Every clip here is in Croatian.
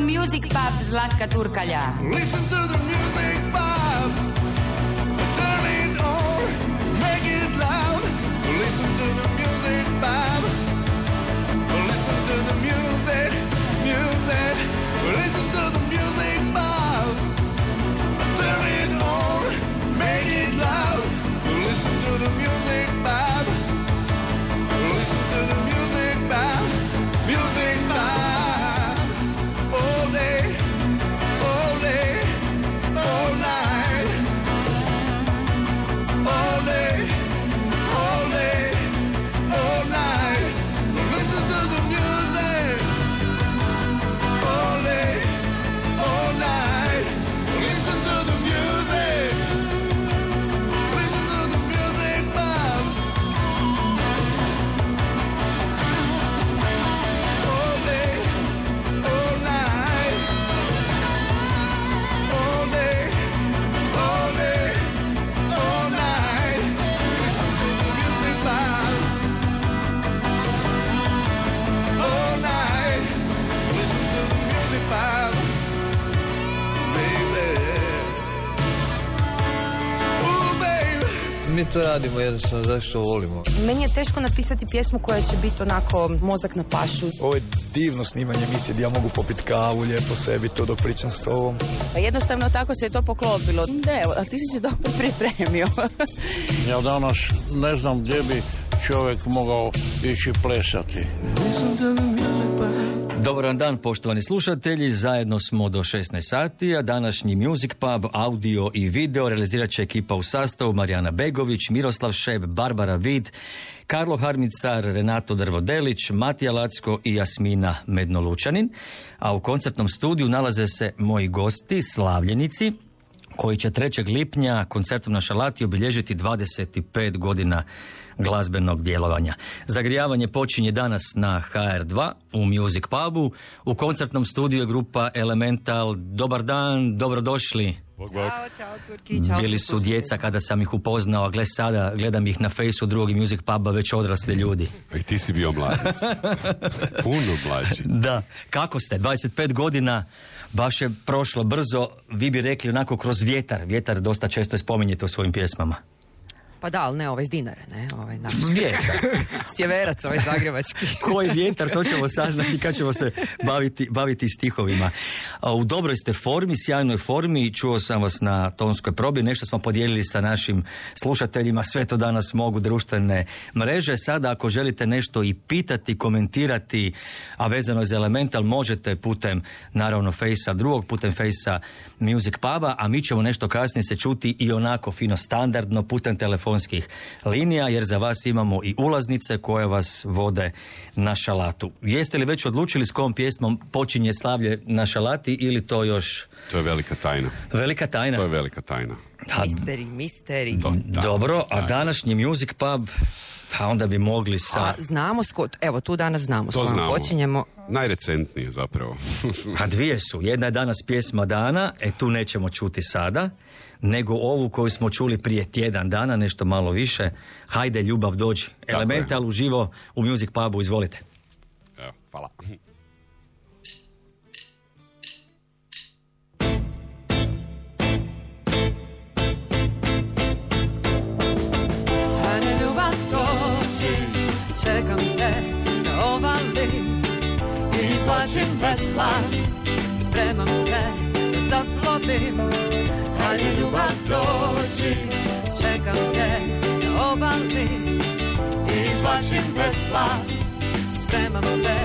Music Pub Zlatka Turkalja. Listen to the to radimo jednostavno zato što volimo. Meni je teško napisati pjesmu koja će biti onako mozak na pašu. Ovo je divno snimanje emisije gdje ja mogu popiti kavu, lijepo sebi to dok pričam s tobom. Pa jednostavno tako se je to poklopilo. Da, evo, ali ti si se dobro pripremio. Ja danas ne znam gdje bi čovjek mogao ići plesati. Dobar dan, poštovani slušatelji. Zajedno smo do 16 sati, a današnji Music Pub, audio i video realizirat će ekipa u sastavu Marijana Begović, Miroslav Šeb, Barbara Vid, Karlo Harmicar, Renato Drvodelić, Matija Lacko i Jasmina Mednolučanin. A u koncertnom studiju nalaze se moji gosti, slavljenici, koji će 3. lipnja koncertom na Šalati obilježiti 25 godina glazbenog djelovanja. Zagrijavanje počinje danas na HR2 u Music Pubu. U koncertnom studiju je grupa Elemental. Dobar dan, dobrodošli. Ćao, čao Turki, čao Bili su djeca kada sam ih upoznao, a gle sada, gledam ih na fejsu drugog Music Puba, već odrasli ljudi. A i ti si bio mladi. Puno mlađi. Da, kako ste? 25 godina, baš je prošlo brzo, vi bi rekli onako kroz vjetar. Vjetar dosta često spominjete u svojim pjesmama. Pa da, ali ne ovaj iz Dinare, ne, ovaj naš. Vjetar. Sjeverac, ovaj zagrebački. Koji vjetar, to ćemo saznati kad ćemo se baviti, baviti stihovima. U dobroj ste formi, sjajnoj formi, čuo sam vas na tonskoj probi, nešto smo podijelili sa našim slušateljima, sve to danas mogu društvene mreže. Sada ako želite nešto i pitati, komentirati, a vezano je za Elemental, možete putem, naravno, fejsa drugog, putem fejsa Music Puba, a mi ćemo nešto kasnije se čuti i onako fino standardno putem telefonskih linija, jer za vas imamo i ulaznice koje vas vode na šalatu. Jeste li već odlučili s kojom pjesmom počinje slavlje na šalati ili to još To je velika tajna. velika tajna? To je velika tajna. A, Misteri, misteri. To- da, dobro, a da. današnji Music Pub, pa onda bi mogli sa... A znamo s ko, evo tu danas znamo To znamo. počinjemo. Najrecentnije zapravo. A dvije su. Jedna je danas pjesma dana, e tu nećemo čuti sada, nego ovu koju smo čuli prije tjedan dana, nešto malo više. Hajde, ljubav, dođi. Elemental uživo u Music Pubu, izvolite. Evo, hvala. Čekam te Izvlačim vesla, spremam se da zaplovim Hajde ljubav dođi, čekam te na obali Izvlačim vesla, spremam se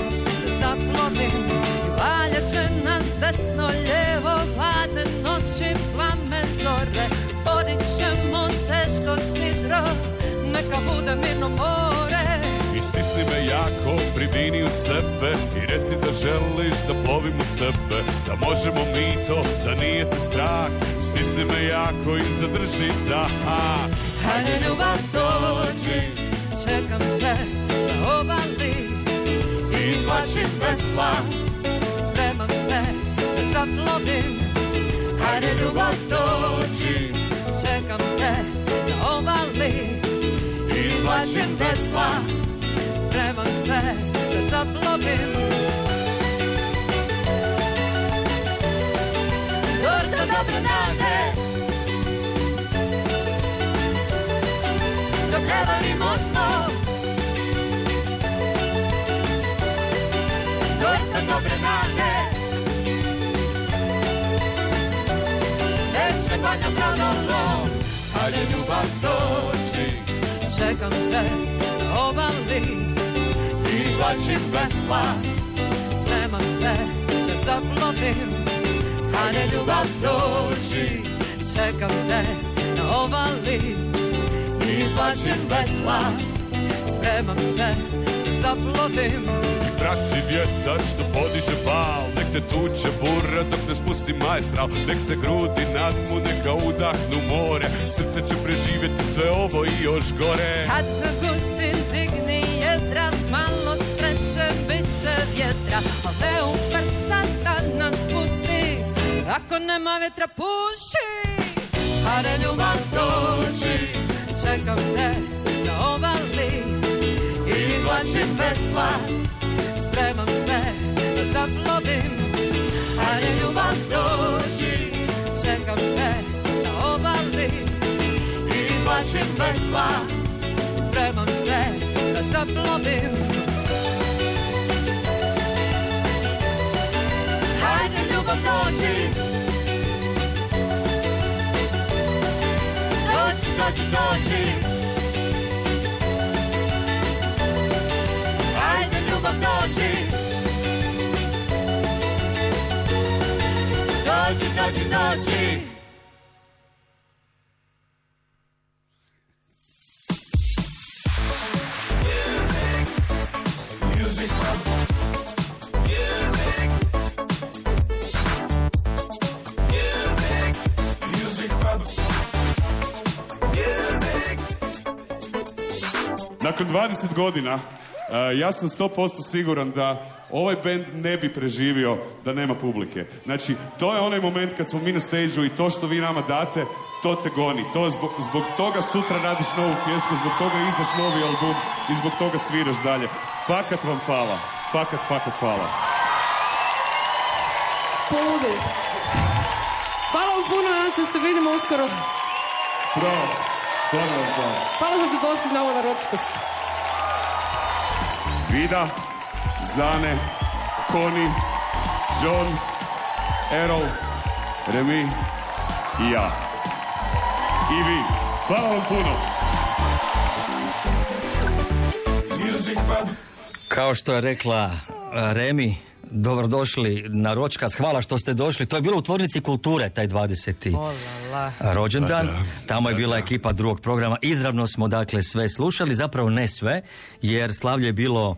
da zaplovim I valjat će nas desno, lijevo, hladne noći, plamen zore. Vodit ćemo teško sidro, neka bude mirno more. I stisni me jako, privini u sebe I reci da želiš da plovim uz tebe Da možemo mi to, da nije te strah. Stisni me jako i zadrži dah Hajde ljubav dođi, čekam te na obali. Izvlačim vesla, spremam se da zaplovim. Hajde ljubav dođi, čekam te na obali. Izvlačim vesla, spremam se da zaplovim dobre nade Da dobre nade Neće valjda lov Hajde ljubav doći. Čekam te obali Izvlačim vesla Spremam se da zaplovim Hajde ljubav doći Čekam te na obali Izvlačim vesla Spremam se da zaplovim Prati vjetar što podiže bal Nek te tuče bura dok ne spusti majstral Nek se grudi nadmu, neka udahnu more. Srce će preživjeti sve ovo i još gore. Kad se će vjetra, al ne u prsa da nas pusti, ako nema vjetra puši. Hajde ljubav dođi, čekam te na obali, izvlačim vesla, spremam se da zaplovim. Hajde ljubav dođi, čekam te na obali, izvlačim vesla, spremam se da zaplovim Hajde ljubav dođi Dođi, dođi, 20 godina e, ja sam 100% siguran da ovaj band ne bi preživio da nema publike. Znači, to je onaj moment kad smo mi na stage i to što vi nama date, to te goni. To zbog, zbog toga sutra radiš novu pjesmu, zbog toga izdaš novi album i zbog toga sviraš dalje. Fakat vam hvala. Fakat, fakat hvala. Poludest. Hvala vam puno, nadam se da se vidimo uskoro. Bravo. Stvarno vam hvala. Hvala da ste došli na ovo na Ročkos. Vida, Zane, Koni, John, Errol, Remi i ja. I vi. Hvala vam puno. Kao što je rekla a, Remi, dobrodošli na Ročkas. Hvala što ste došli. To je bilo u Tvornici kulture, taj 20. Rođendan. Tamo je bila ekipa drugog programa. Izravno smo dakle sve slušali, zapravo ne sve, jer slavlje je bilo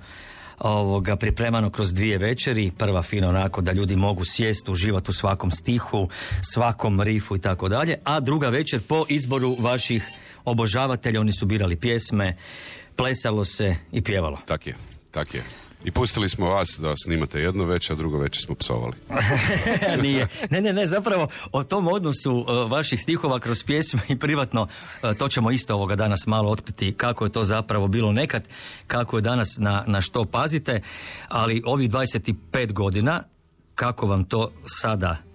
ovoga pripremano kroz dvije večeri. Prva fina onako da ljudi mogu sjesti, uživati u svakom stihu, svakom rifu i tako dalje. A druga večer po izboru vaših obožavatelja, oni su birali pjesme, plesalo se i pjevalo. Tak je, tak je. I pustili smo vas da snimate jedno večer, a drugo večer smo psovali. Nije. Ne, ne, ne, zapravo o tom odnosu uh, vaših stihova kroz pjesme i privatno, uh, to ćemo isto ovoga danas malo otkriti kako je to zapravo bilo nekad, kako je danas na, na što pazite, ali ovih 25 godina, kako vam to sada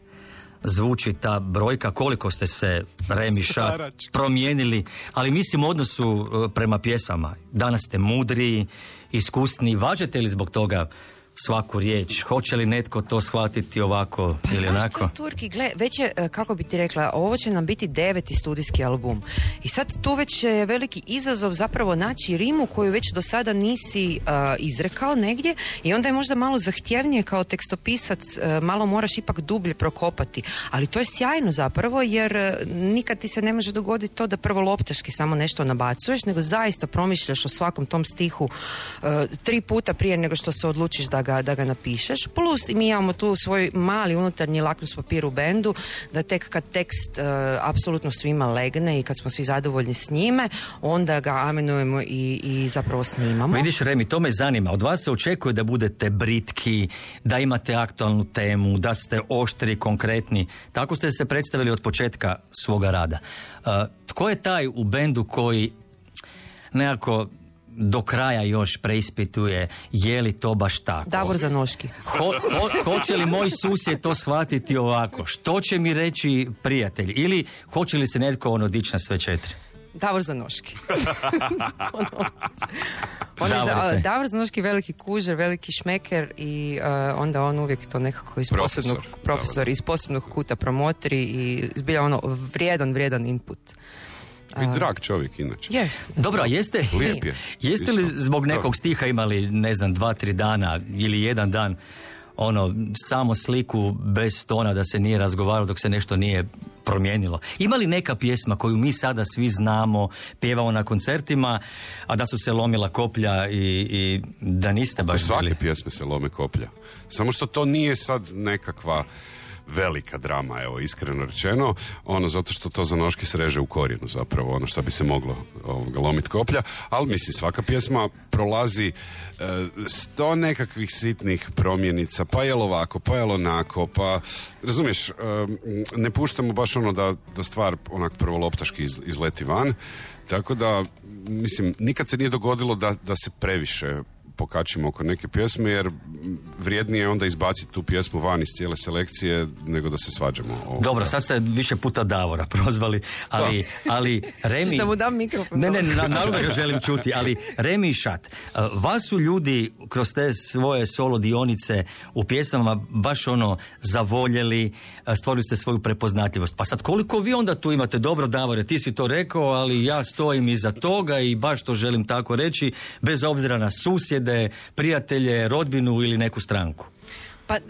zvuči ta brojka, koliko ste se Remiša promijenili, ali mislim u odnosu uh, prema pjesmama. Danas ste mudri, iskusni, važete li zbog toga svaku riječ? Hoće li netko to shvatiti ovako Pa ili onako? što, Turki, gle, već je, e, kako bi ti rekla, ovo će nam biti deveti studijski album. I sad tu već je veliki izazov zapravo naći rimu koju već do sada nisi e, izrekao negdje i onda je možda malo zahtjevnije kao tekstopisac, e, malo moraš ipak dublje prokopati. Ali to je sjajno zapravo jer nikad ti se ne može dogoditi to da prvo loptaški samo nešto nabacuješ, nego zaista promišljaš o svakom tom stihu e, tri puta prije nego što se odlučiš da ga, da ga napišeš. Plus mi imamo tu svoj mali unutarnji lakmus papir u bendu, da tek kad tekst e, apsolutno svima legne i kad smo svi zadovoljni s njime, onda ga amenujemo i, i zapravo snimamo. Vidiš, Remi, to me zanima. Od vas se očekuje da budete britki, da imate aktualnu temu, da ste oštri, konkretni. Tako ste se predstavili od početka svoga rada. Uh, tko je taj u bendu koji nekako do kraja još preispituje je li to baš tako. Davor Zanoški. Ho, ho- hoće li moj susjed to shvatiti ovako? Što će mi reći prijatelj? Ili hoće li se netko ono dići na sve četiri? Davor Zanoški. On je za, Davorite. Davor Zanoški veliki kužer, veliki šmeker i uh, onda on uvijek to nekako iz Profesor. posebnog, profesor, iz posebnog kuta promotri i zbilja ono vrijedan, vrijedan input. I drag čovjek inače. Jest. Dobro, a jeste, Lijep je. jeste li zbog nekog stiha imali, ne znam, dva, tri dana ili jedan dan ono, samo sliku bez tona da se nije razgovaralo dok se nešto nije promijenilo. Ima li neka pjesma koju mi sada svi znamo, pjevamo na koncertima, a da su se lomila koplja i, i da niste baš svake bili? pjesme se lome koplja. Samo što to nije sad nekakva velika drama, evo, iskreno rečeno, ono, zato što to za noški sreže u korijenu zapravo, ono što bi se moglo ovoga, lomit koplja, ali mislim, svaka pjesma prolazi e, sto nekakvih sitnih promjenica, pa je ovako, pa je onako, pa, razumiješ, e, ne puštamo baš ono da, da stvar onak prvoloptaški iz, izleti van, tako da, mislim, nikad se nije dogodilo da, da se previše pokačimo oko neke pjesme jer vrijednije je onda izbaciti tu pjesmu van iz cijele selekcije nego da se svađamo. ovoga. Dobro, sad ste više puta Davora prozvali, ali, ali Remi... Da mu dam mikrofon? Ne, ne, na, naravno ga želim čuti, ali Remi i Šat, uh, vas su ljudi kroz te svoje solo dionice u pjesmama baš ono zavoljeli, uh, stvorili ste svoju prepoznatljivost. Pa sad koliko vi onda tu imate, dobro Davore, ti si to rekao, ali ja stojim iza toga i baš to želim tako reći, bez obzira na susjede, prijatelje, rodbinu ili neku stranku. Pa, e,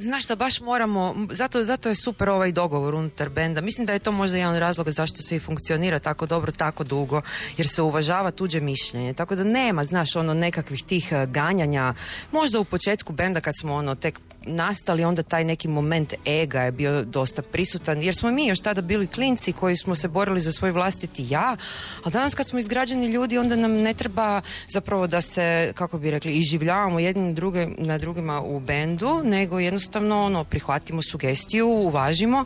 znaš šta, baš moramo, zato, zato je super ovaj dogovor unutar benda. Mislim da je to možda jedan od razloga zašto se i funkcionira tako dobro, tako dugo, jer se uvažava tuđe mišljenje. Tako da nema, znaš, ono nekakvih tih e, ganjanja. Možda u početku benda kad smo ono tek nastali, onda taj neki moment ega je bio dosta prisutan, jer smo mi još tada bili klinci koji smo se borili za svoj vlastiti ja, a danas kad smo izgrađeni ljudi, onda nam ne treba zapravo da se, kako bi rekli, iživljavamo jedni druge, na drugima u bendu, nego jednostavno ono, prihvatimo sugestiju, uvažimo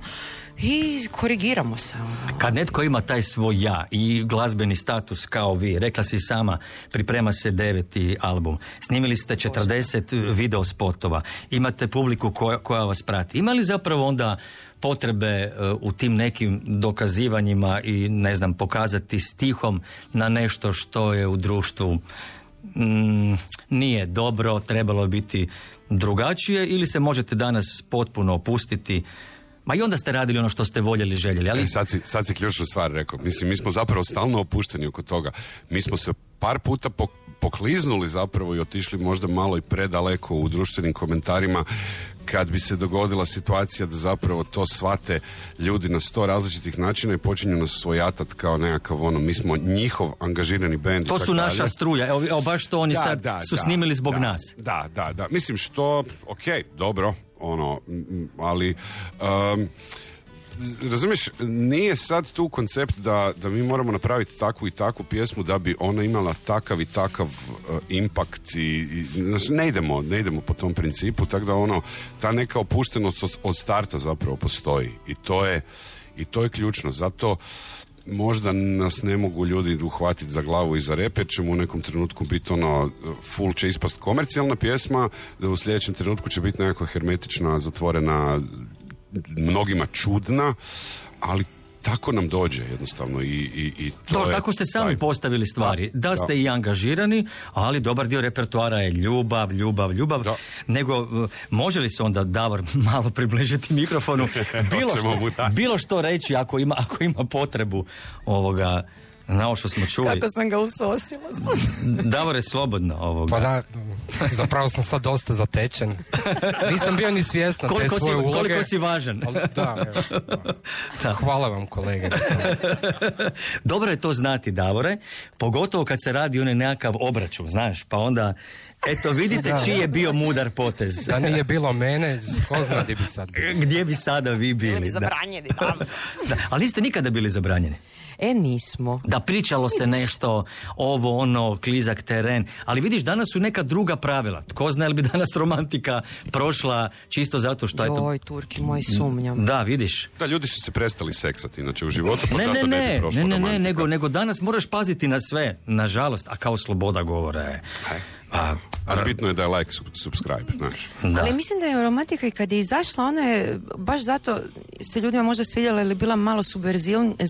i korigiramo se. ono. Kad netko ima taj svoj ja i glazbeni status kao vi, rekla si sama, priprema se deveti album, snimili ste 40 video spotova, imate publiku koja, koja vas prati. Ima li zapravo onda potrebe e, u tim nekim dokazivanjima i ne znam, pokazati stihom na nešto što je u društvu mm, nije dobro, trebalo biti drugačije ili se možete danas potpuno opustiti Ma i onda ste radili ono što ste voljeli, željeli, ali E, sad, si, sad si ključnu stvar rekao. Mislim, mi smo zapravo stalno opušteni oko toga. Mi smo se par puta po- pokliznuli zapravo i otišli možda malo i predaleko u društvenim komentarima kad bi se dogodila situacija da zapravo to shvate ljudi na sto različitih načina i počinju nas svojatat kao nekakav ono, mi smo njihov angažirani bend. To su dalje. naša struja, evo, evo baš to oni Da, sad da, su da, snimili zbog da, nas. Da, da, da. Mislim što, ok, dobro, ono, ali... um, Razumiješ, nije sad tu koncept da, da mi moramo napraviti takvu i takvu pjesmu da bi ona imala takav i takav uh, impact i, i znači, ne idemo, ne idemo po tom principu, tako da ono, ta neka opuštenost od, od starta zapravo postoji i to je, i to je ključno, zato možda nas ne mogu ljudi uhvatiti za glavu i za rep, jer ćemo u nekom trenutku biti ono, full će ispast komercijalna pjesma, da u sljedećem trenutku će biti nekakva hermetična, zatvorena, mnogima čudna, ali tako nam dođe jednostavno i, i, i to je tako ste sami taj- postavili stvari. Da, Da, ste da. i angažirani, ali dobar dio repertoara je ljubav, ljubav, ljubav. Da. Nego, uh, može li se onda Davor malo približiti mikrofonu? Bilo što, bilo što reći ako ima, ako ima potrebu ovoga, na ovo što smo čuli. Kako sam ga usosila. Davore, slobodno ovoga. Pa da, zapravo sam sad dosta zatečen. Nisam bio ni svjestan te koliko, si, svoje uloge. koliko si važan. Ali da, evo, da. Hvala vam kolege. Dobro je to znati, Davore, pogotovo kad se radi onaj nekakav obračun, znaš, pa onda, eto, vidite Da. čiji je bio mudar potez. Da nije bilo mene, ko zna gdje bi sad bio. Gdje bi sada vi bili? da. Zabranjeni, da. Da, ali niste nikada bili zabranjeni. E, nismo. Da pričalo se nešto, ovo, ono, klizak teren, ali vidiš, danas su neka druga pravila. Tko zna li bi danas romantika prošla čisto zato što je to... Turki, moj sumnjam. Da, vidiš. Da, ljudi su se prestali seksati, inače u životu, pa Ne, zato ne, ne, ne, ne, ne, ne, nego, nego danas moraš paziti na sve, nažalost, a kao sloboda govora je. Pa, Ali bitno je da je like, sub- subscribe, znaš. da. Ali mislim da je romantika i kad je izašla, ona je baš zato se ljudima možda svidjela ili bila malo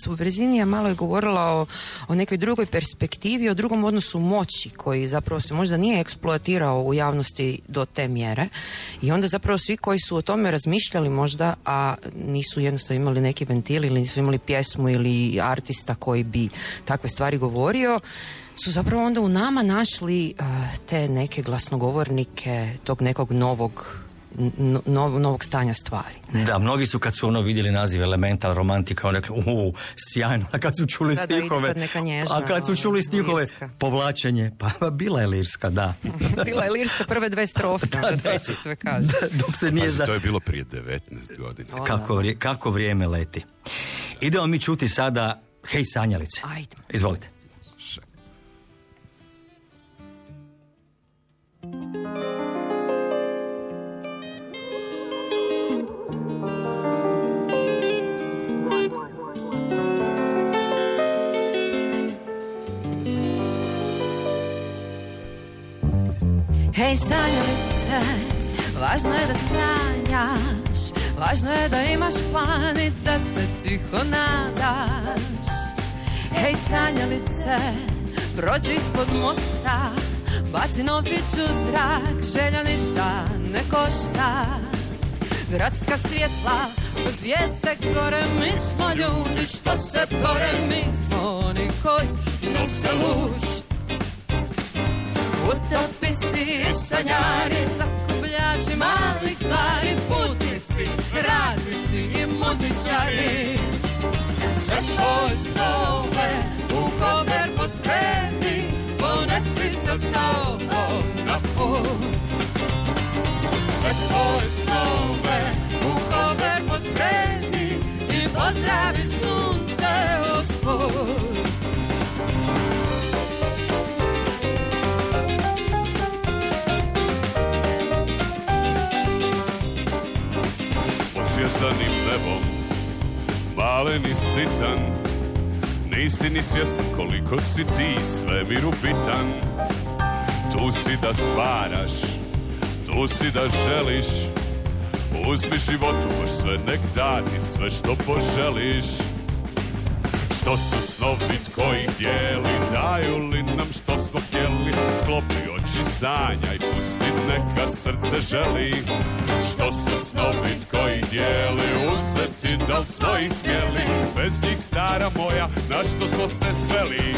subverzivnija, malo je govorila o, o nekoj drugoj perspektivi, o drugom odnosu moći koji zapravo se možda nije eksploatirao u javnosti do te mjere. I onda zapravo svi koji su o tome razmišljali možda, a nisu jednostavno imali neki ventil ili nisu imali pjesmu ili artista koji bi takve stvari govorio, su zapravo onda u nama našli te neke glasnogovornike tog nekog novog no- novog stanja stvari. Da, mnogi su kad su ono vidjeli naziv Elemental romantika, oni rekli, u, sjajno, a kad su čuli Da, da, stihove, sad neka nježna, a kad su ono, čuli stihove, lirska. povlačenje, pa bila je lirska, da. Bila je lirska prve dve strofe, onda treći sve kaže. Dok se nije Pazi, za... to je bilo prije 19 godina. Kako, vrije- kako vrijeme leti. Idemo mi čuti sada Hej sanjalice. Ajde. Izvolite. Hej sanjalice, važno je da sanjaš Važno je da imaš plan i da se tiho nadaš. Hej sanjalice, prođi ispod mosta Baci novčić u zrak, želja ništa ne košta. Gradska svjetla, zvijezde gore Mi smo ljudi što se bore Mi smo oni koji nose luč Utopisti i sanjari, sakupljači malih stvari, putnici, radnici i muzičari. Sve svoje snove u kover pospremi, ponesi sa sobom na put. Sve svoje snove u kover pospremi i pozdravi sunce usput. Pod zvjezdanim nebom. Malen i sitan Nisi ni svjestan koliko si ti svemiru bitan. Tu si da stvaraš Tu si da želiš. Uzmi životu baš sve nek dati Sve što poželiš Što su snovi tko ih dijeli Daju li nam što smo htjeli? Sklopi oči sanja i pusti neka srce želi. Što su snovi tko ih dijeli Uzeti da li smo ih smjeli? Bez njih stara moja Na što smo se sveli?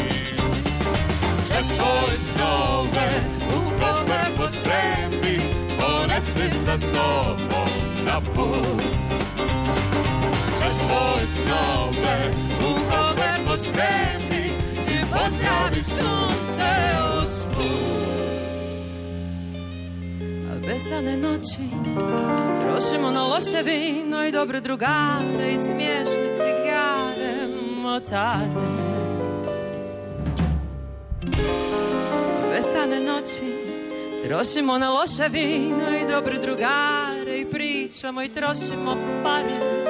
Sve svoje snove u kofer pospremi, ponesi sa sobom na put. Sve svoje snove u pospremi i pozdravi sunce usput. Besane noći trošimo na loše vino i dobre drugare i smiješne cigare, motane. Besane noći Trošimo na loše vino i dobre drugare I pričamo i trošimo pare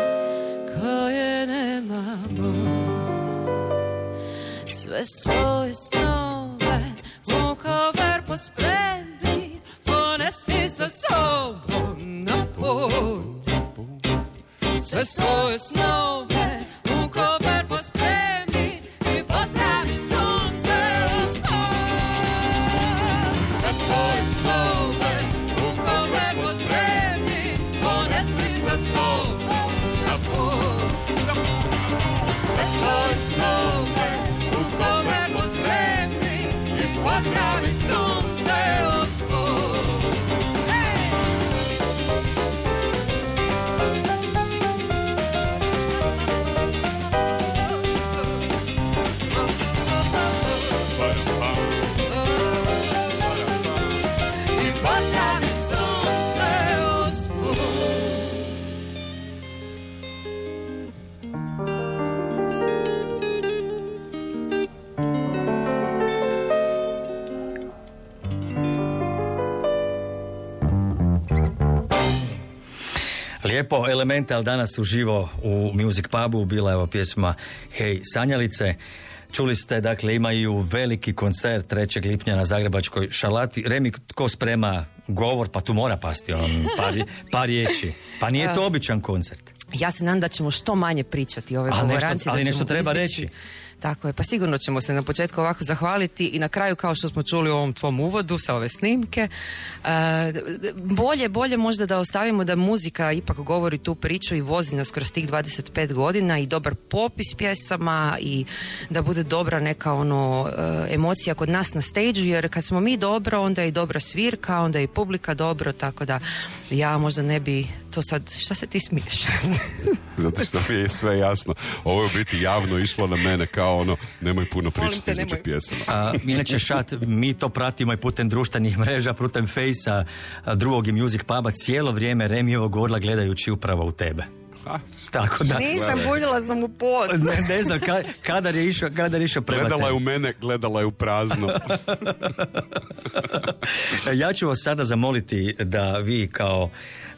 Sve svoje snove U kover pospremi Ponesi sa sobom na put Sve svoje snove U Lijepo, Elemental danas uživo u Music Pubu, bila je ova pjesma Hej Sanjalice. Čuli ste, dakle, imaju veliki koncert 3. lipnja na Zagrebačkoj šalati. Remi, tko sprema govor, pa tu mora pasti on par, par riječi. Pa nije to običan koncert. Ja se nadam da ćemo što manje pričati ove Ali nešto- da ali nešto treba izbjeći- reći. Tako je, pa sigurno ćemo se na početku ovako zahvaliti i na kraju kao što smo čuli u ovom tvom uvodu sa ove snimke. e, bolje, bolje možda da ostavimo da muzika ipak govori tu priču i vozi nas kroz tih 25 godina i dobar popis pjesama i da bude dobra neka ono e, emocija kod nas na stage jer kad smo mi dobro onda je i dobra svirka, onda je i publika dobro, tako da ja možda ne bi to sad, šta se ti smiješ? Zato što mi je sve jasno. Ovo je u biti javno išlo na mene kao ono, nemoj puno pričati te, između nemoj. pjesama. A, inače, šat, mi to pratimo i putem društvenih mreža, putem fejsa a, drugog i Music Puba, cijelo vrijeme Remijevo gorla gledajući upravo u tebe. A, Tako da... Nisam, buljila sam u pod. Ne, ne znam, ka, kadar je išao, kadar je išao prema Gledala je tebi. u mene, gledala je u prazno. Ja ću vas sada zamoliti da vi kao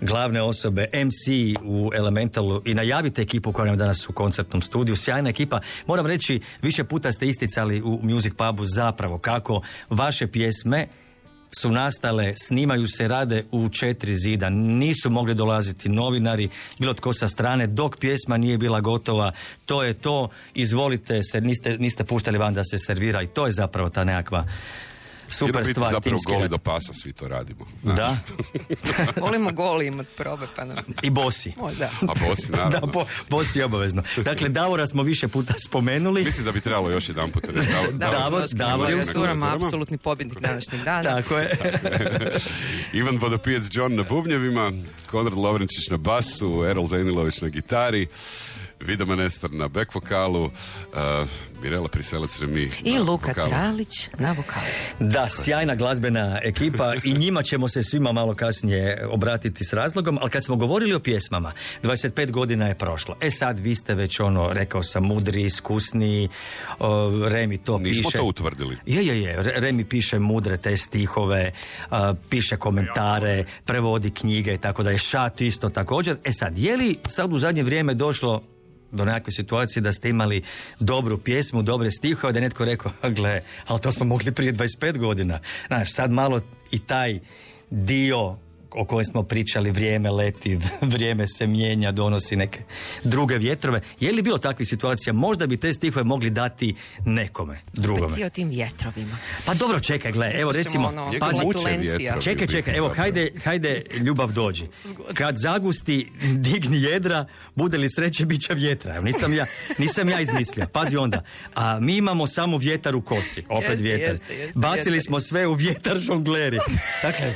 glavne osobe MC u Elementalu i najavite ekipu koja nam danas u koncertnom studiju. Sjajna ekipa. Moram reći, više puta ste isticali u Music Pubu zapravo kako vaše pjesme su nastale, snimaju se, rade u četiri zida. Nisu mogli dolaziti novinari, bilo tko sa strane, dok pjesma nije bila gotova. To je to, izvolite, se, niste, niste puštali van da se servira i to je zapravo ta nekakva super biti stvar. zapravo goli rad. do pasa svi to radimo. Da, Volimo goli imat probe, pa nam... i bosi. Možda. A bosi, Da, naravno. bo, bosi obavezno. Dakle, Davora smo više puta spomenuli. Mislim da bi trebalo još jedan put reći. Davor, Davor, Davor je u Davor Sturama, Sturama. apsolutni pobjednik današnjeg dana. Tako je. Ivan Vodopijec John na bubnjevima, Konrad Lovrenčić na basu, Erol Zenilović na gitari, Vida Manestar na back vokalu, uh, Mirela Priselac Remi I na Luka vokalu. Tralić na vokalu. Da, sjajna glazbena ekipa i njima ćemo se svima malo kasnije obratiti s razlogom, ali kad smo govorili o pjesmama, 25 godina je prošlo. E sad, vi ste već ono, rekao sam, mudri, iskusni, Remi to Nismo piše. to utvrdili. Je, je, je. Re- Remi piše mudre te stihove, piše komentare, prevodi knjige i tako da je šat isto također. E sad, je li sad u zadnje vrijeme došlo do nekakve situacije da ste imali dobru pjesmu, dobre stihove, da je netko rekao, "A gle, ali to smo mogli prije 25 godina. Znaš, sad malo i taj dio o kojem smo pričali, vrijeme leti, vrijeme se mijenja, donosi neke druge vjetrove. Je li bilo takvih situacija? Možda bi te stihove mogli dati nekome, drugome. Opet ti o tim vjetrovima. Pa dobro, čekaj, gle, evo recimo, ono, pazi, čekaj, čekaj, evo, hajde, hajde, ljubav dođi. Kad zagusti, digni jedra, bude li sreće, bit će vjetra. Evo, nisam ja, nisam ja izmislio. Pazi onda, a mi imamo samo vjetar u kosi, opet Jeste, vjetar. jeste, jeste, Bacili jeste. smo sve u vjetar žongleri. Dakle,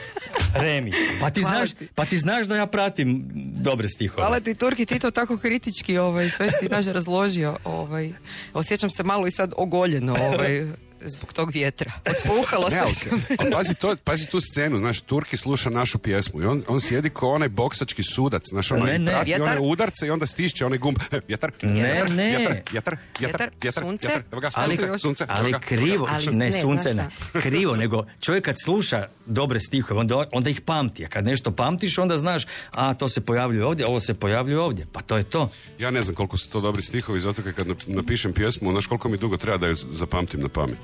Remi, pa ti, Hvala znaš, ti. pa ti znaš da ja pratim dobre stihove. Hvala ti Turki, ti to tako kritički ovaj, sve si naže razložio. Ovaj. Osjećam se malo i sad ogoljeno ovaj, zbog tog vjetra. Otpuhala Ne, ali, se. ali pazi, to, pazi tu scenu, znaš, Turki sluša našu pjesmu i on, on sjedi kao onaj boksački sudac, znaš, ono, Ne, i ne. prati Vjetar? one udarce i onda stišće onaj gumb, e, vjetar, Ne, vjetar, ne. vjetar, vjetar, Vjetar, vjetar, vjetar, sunce? vjetar, evo ga, Ali- sunce, sunce, evo Ali ga. krivo, Ali ne, ne, sunce ne. Krivo, nego čovjek kad sluša dobre stihove, onda, onda ih pamti. A kad nešto pamtiš, onda znaš, a to se pojavljuje ovdje, ovo se pojavljuje ovdje. Pa to je to. Ja ne znam koliko su to dobri stihovi, zato kad nap- napišem pjesmu, znaš koliko mi dugo treba da ju zapamtim na pamet.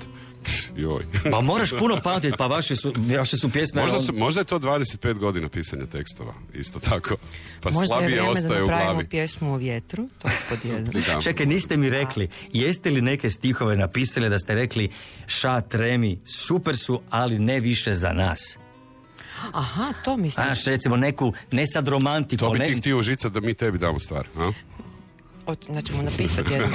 Joj. Pa moraš puno pamtiti, pa vaše su, vaše su pjesme... Možda, su, možda je to 25 godina pisanja tekstova, isto tako. Pa Možda je slabije vrijeme da ostaje u napravimo glavi. pjesmu o vjetru, to pod jedan. Da. Čekaj, niste mi rekli, jeste li neke stihove napisali da ste rekli šat, remi, super su, ali ne više za nas? Aha, to misliš. Znaš, recimo neku, ne sad romantiku, To bi ne, ti htio žica da mi tebi damo stvar, a? Od, znači mu napisati jednu.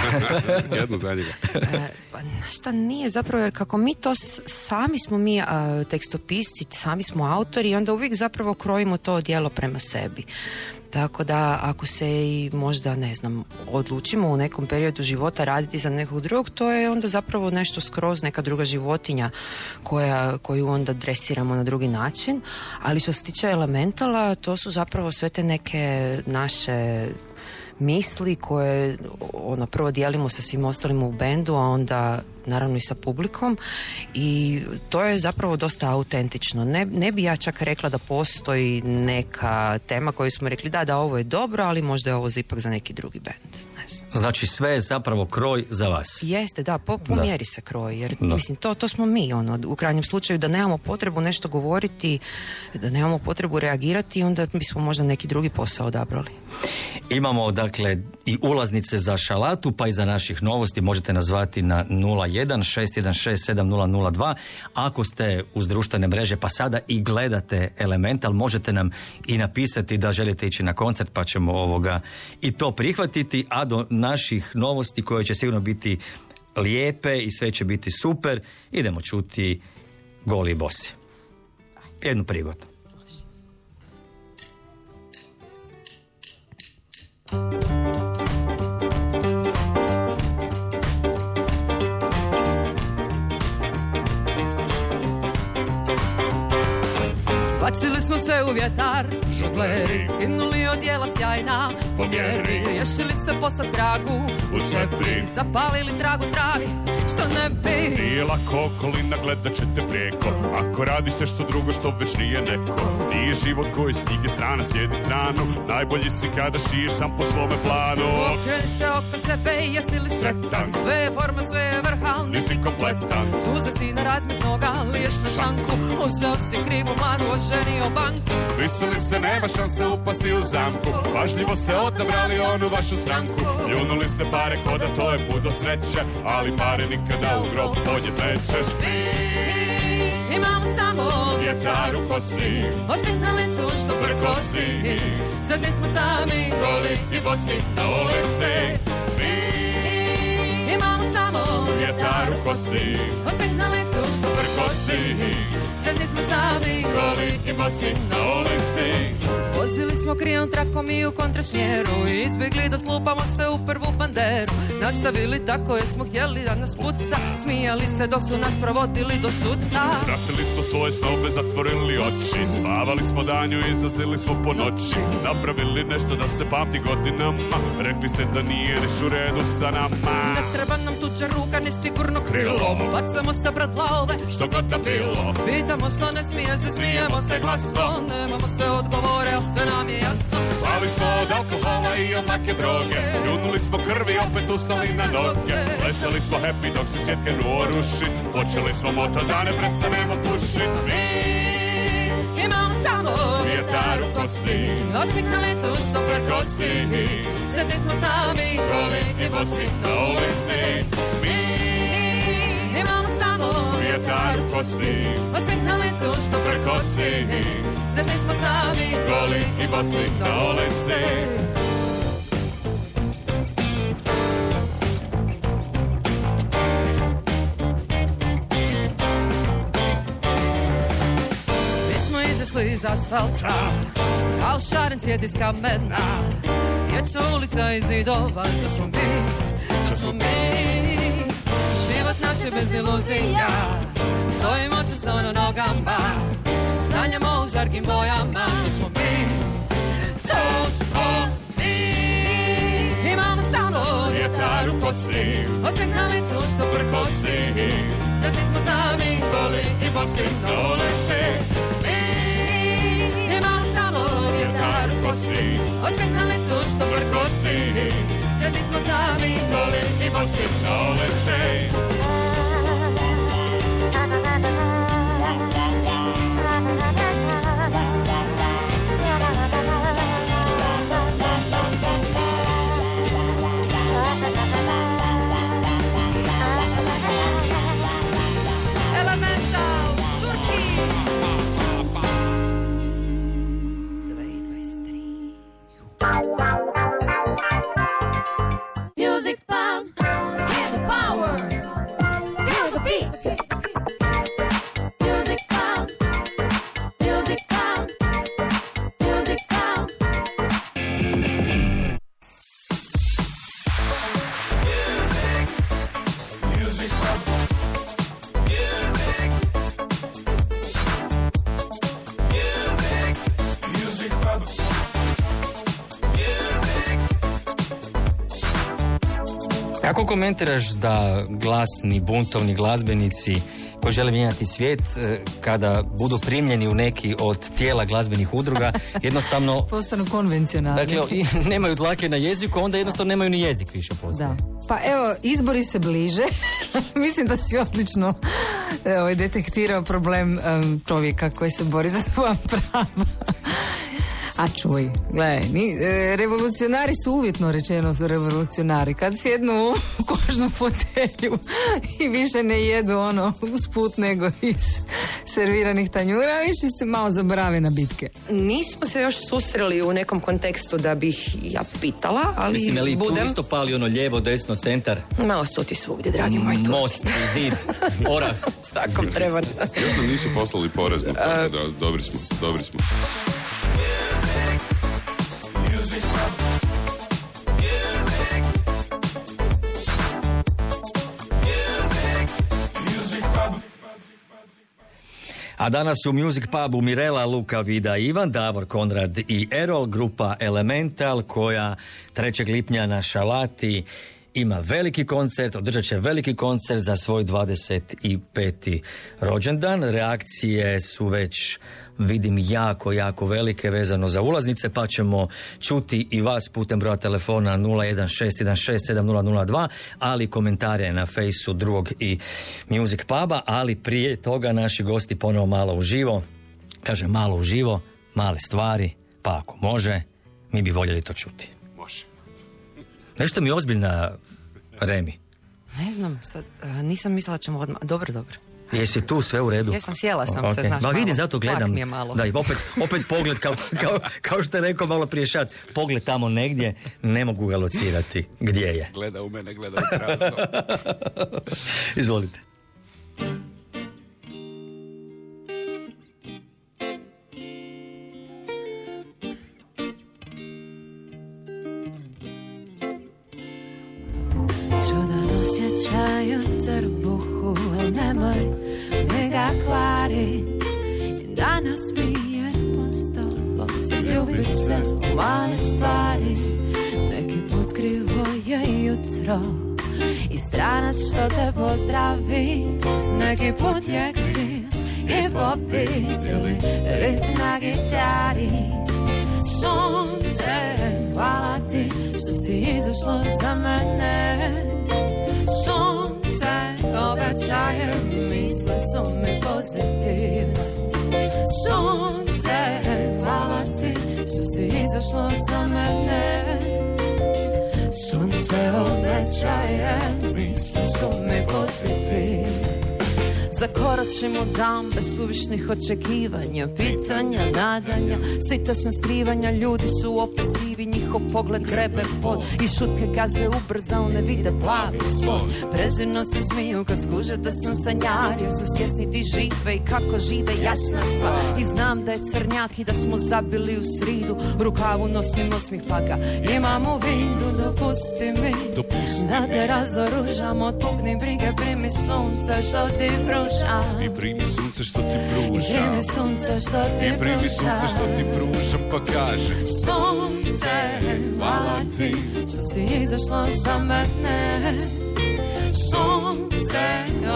Jedno za njega. E, pa šta nije zapravo, jer kako mi to sami smo mi a, tekstopisci, sami smo autori i onda uvijek zapravo krojimo to djelo prema sebi. Tako da ako se i možda, ne znam, odlučimo u nekom periodu života raditi za nekog drugog, to je onda zapravo nešto skroz neka druga životinja koja, koju onda dresiramo na drugi način. Ali što se tiče elementala, to su zapravo sve te neke naše misli koje ono prvo dijelimo sa svim ostalim u bendu, a onda naravno i sa publikom i to je zapravo dosta autentično. Ne, ne bi ja čak rekla da postoji neka tema koju smo rekli da, da ovo je dobro, ali možda je ovo za ipak za neki drugi. Ne znam. Znači sve je zapravo kroj za vas. Jeste, da, po, po Da. mjeri se kroji, jer Da. mislim, to, to smo mi, ono, u krajnjem slučaju da nemamo potrebu nešto govoriti, da nemamo potrebu reagirati, onda bismo možda neki drugi posao odabrali. Imamo dakle i ulaznice za šalatu pa i za naših novosti možete nazvati na 01 616 7002 ako ste uz društvene mreže pa sada i gledate Elemental možete nam i napisati da želite ići na koncert pa ćemo ovoga i to prihvatiti a do naših novosti koje će sigurno biti lijepe i sve će biti super idemo čuti goli bosi. Jednu prigodu vjetar, žugleri, skinuli odjela sjajna, Po mjeri. Riješili se posla tragu, U sebi. zapalili tragu travi, što ne bi. Nije lako okolina, gledat ćete prijeko Ako radiš nešto drugo što već nije neko. Nije život koji s knjige strana slijedi stranu. Najbolji si kada šiješ sam po svome planu. Okreni se oko sebe, jesi li sretan? Sve je forma, sve je vrh, al nisi kompletan. Suze si na razmet noga, liješ na šanku, uzeo si krivu mladu, oženio banku. Mislili ste nema šanse upasti u zamku. Pažljivo ste odabrali onu vašu stranku. Ljunuli ste pare ko da to je pudo sreće Ali pare nikada u grob podnijet nećeš Imamo samo Vjetar u kosi. Osmijeh na licu što prkosi Sad nismo sami Goli i bosi na ulici Imamo samo Vjetar u kosi. Osmijeh na licu što Prkosi Sad nismo sami Goli i bosi na ulici. Vozili smo krivom trakom i u kontrasmjeru I izbjegli da slupamo se u prvu banderu. Nastavili tako jer smo htjeli da nas puca. Smijali se dok su nas provodili do suca. Pratili smo svoje snove, zatvorili oči. Spavali smo danju, izlazili smo po noći. Napravili nešto da se pamti godinama. Rekli ste da nije niš u redu sa nama. Ne treba nam tuđa ruka ni sigurno krilo. Bacamo se brat love Što god da bilo. Pitamo što ne smije se, smijemo se glasno Nemamo sve odgovore, a sve nam je jasno. Pali smo od alkohola i od lake droge. Ljudnuli smo krvi, opet ustali na noge. Plesali smo happy dok se svjet krenuo ruši Počeli smo moto da ne prestanemo pušit. Mi Imamo samo vjetar u kosi. Osmih na licu što prkosi Sad nismo sami Goli i bosi na ulici Mi Imamo samo vjetar u kosi Osmih na licu što Prkosi Sad nismo sami Goli i bosi Mi smo izasli iz asfalta Kao šarenci iz kamena. Djeca ulica i zidova To smo mi, to smo mi Život naš je bez iluzija. Stojimo čvrsto na nogama Sanjamo u žarkim bojama. To smo mi, to smo mi. Imamo samo Vjetar u kosi Osmijeh na licu što prkosi. Sad nismo sami Goli i bosi na ulici Mi Imamo samo vjetar u kosi Osmijeh na licu što Prkosi Sad nismo sami Goli i bosi komentiraš da glasni, buntovni glazbenici koji žele mijenjati svijet, e, kada budu primljeni u neki od tijela glazbenih udruga, jednostavno Postanu konvencionalni. Dakle, i nemaju dlake na jeziku, onda jednostavno nemaju ni jezik više poslije. Da. Pa evo, izbori se bliže. Mislim da si odlično e, ovaj, detektirao problem em, čovjeka koji se bori za svoja prava. A čuj, gledaj, ni, e, revolucionari su uvjetno rečeno su revolucionari. Kad sjednu u kožnu fotelju i više ne jedu ono usput nego iz serviranih tanjura, više se malo zaborave na bitke. Nismo se još susreli u nekom kontekstu da bih ja pitala, ali Mislim, je li tu budem... isto pali ono lijevo, desno, centar? Malo su ti svugdje, dragi moj tu. Most, zid, orah. Svakom treba. Još nam nisu poslali porezno, tako da dobri smo, dobri smo. A danas u Music Pubu Mirela, Luka, Vida, Ivan, Davor, Konrad i Erol, grupa Elemental koja 3. lipnja na Šalati ima veliki koncert, održat će veliki koncert za svoj 25. rođendan. Reakcije su već vidim jako, jako velike vezano za ulaznice, pa ćemo čuti i vas putem broja telefona 016167002, ali komentare na fejsu drugog i Music Puba, ali prije toga naši gosti ponovo malo uživo. Kaže malo uživo, male stvari, pa ako može, mi bi voljeli to čuti. Može. Nešto mi je ozbiljna Remi. Ne znam, sad, a, nisam mislila da ćemo odmah... Dobro, dobro. Jesi tu sve u redu? Jesam, sjela sam se, Ok. znaš, Ma vidi, malo. zato gledam. mi je malo. Da, i opet, opet pogled, kao, kao, kao što je rekao malo prije šat, pogled tamo negdje, ne mogu ga locirati. Gdje je? Gleda u mene, gleda u prazno. Izvolite. U trbuhu, al nemoj mi ga kvari. Danas mi je postalo zaljubit se u male stvari. Neki put krivo je jutro i stranac što te pozdravi. Neki put je kriv i popit ili riff na gitari. Sunce, hvala ti što si izašlo za mene Sunce, obećaje, misli su mi pozitivne. Sunce, hvala ti što si izašlo za mene. Sunce, obećaje, misli su mi pozitivne Zakoračim u dan bez suvišnih očekivanja Pitanja, nadanja. Sita sam skrivanja Ljudi su opet sivi Njihov pogled grebe pod. I šutke gaze ubrzao Ne vide plavi svoj Prezirno se smiju kad skuže da sam sanjar Jer su svjesni di žive i kako žive Jasna stvar. I znam da je crnjak I da smo zabili u sridu. Rukavu nosim osmih pa ga Imam u vidu Dopusti mi. Da te razoružam Otpukni brige Primi sunce što ti pružam I primi sunce što ti I pružam primi sunce što ti I primi sunce pružam. što ti pružam. pa kaže Sunce, hvala ti što si izašlo za mene. Sunce,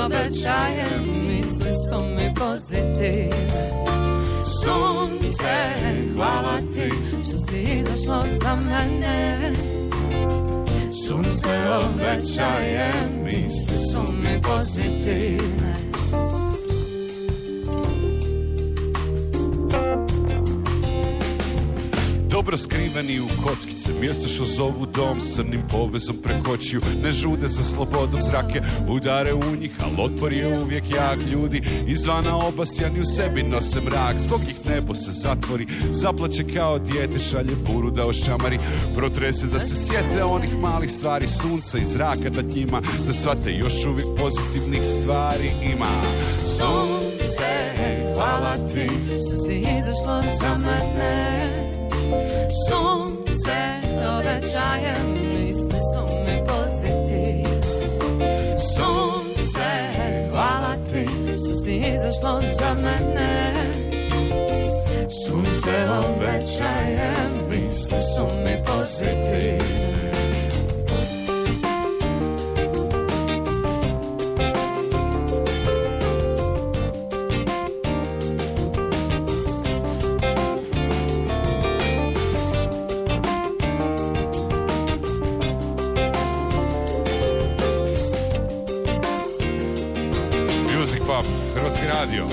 obećajem, misli su mi pozitivne. Sunce, hvala ti što si izašlo za mene. Sunce, obećajem, misli su mi pozitivne Dobro skriveni u kockice. Mjesto što zovu dom crnim povezom prekočiju Ne žude za slobodom zrake Udare u njih, al otpor je uvijek jak Ljudi. Izvana obasjani u sebi nose mrak. Zbog njih nebo se zatvori Zaplače kao dijete, šalje buru da ošamari. Protrese da se sjete onih malih stvari. Sunca i zraka da njima Da shvate još uvijek pozitivnih stvari ima. Sunce, hvala ti što si izašlo za mene Sunce, obećajem, misli su mi pozitivne Sunce, hvala ti što si izašlo za mene. Sunce, obećajem, misli su mi pozitivne radio.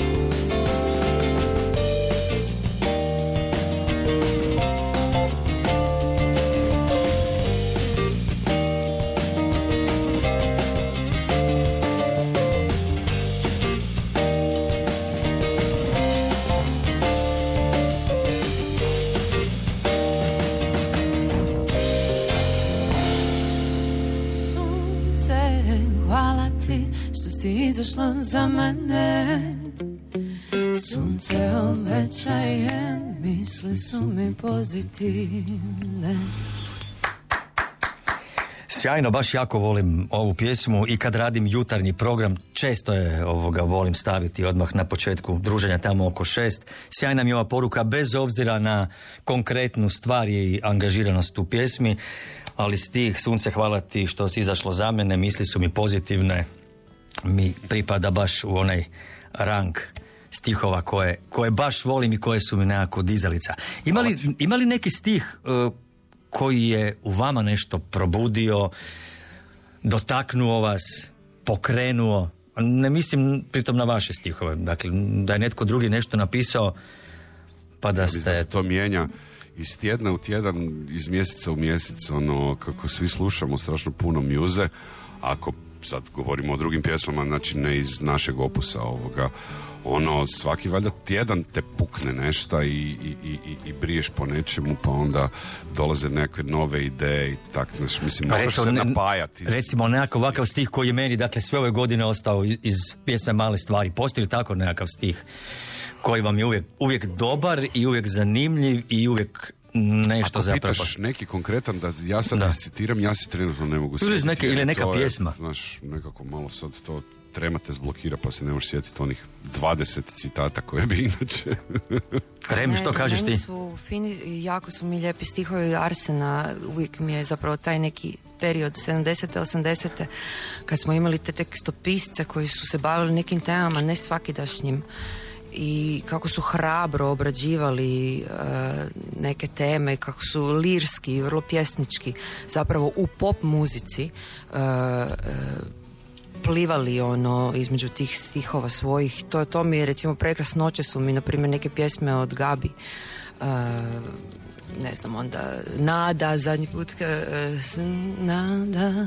Sunce, hvala ti što si izašla za mene Sunce obećaje, misli su mi pozitivne Sjajno, baš jako volim ovu pjesmu i kad radim jutarnji program, često je ovoga volim staviti odmah na početku druženja tamo oko šest. Sjajna mi je ova poruka bez obzira na konkretnu stvar i angažiranost u pjesmi, ali stih Sunce hvala ti što si izašlo za mene, misli su mi pozitivne, mi pripada baš u onaj rang stihova koje, koje baš volim i koje su mi nekako dizalica. Ima li, ima li neki stih e, koji je u vama nešto probudio, dotaknuo vas, pokrenuo? Ne mislim pritom na vaše stihove, dakle da je netko drugi nešto napisao pa da Mislim da ste... se to mijenja iz tjedna u tjedan, iz mjeseca u mjesec, ono, kako svi slušamo strašno puno mjuze, ako sad govorimo o drugim pjesmama, znači ne iz našeg opusa ovoga, ono, svaki valjda tjedan te pukne nešto i, i, i, i- i briješ po nečemu, pa onda dolaze neke nove ideje i tak, znaš, mislim, Pa moraš se ne- napajati. Recimo nekakav ovakav stih koji je meni, dakle, sve ove godine ostao iz, iz pjesme Male stvari. Postoji li tako nekakav stih koji vam je uvijek, uvijek dobar i uvijek zanimljiv i uvijek nešto Ako zapravo... pitaš neki konkretan, da ja sad iscitiram, ja si trenutno ne mogu Ili sjetiti. neke- jer ili neka to je, pjesma. Znaš, nekako malo sad to trema te zblokira pa se ne možeš sjetiti onih 20 citata koje bi inače... Remi, što kažeš ti? su fini, jako su mi lijepi stihovi Arsena, uvijek mi je zapravo taj neki period 70. 80. kad smo imali te tekstopisce koji su se bavili nekim temama, ne svakidašnjim i kako su hrabro obrađivali e, neke teme, kako su lirski i vrlo pjesnički zapravo u pop muzici e, e, plivali ono između tih stihova svojih. To, to mi je recimo prekrasnoće su mi na primjer neke pjesme od Gabi. Uh, ne znam onda Nada zadnji put ka, e, s- Nada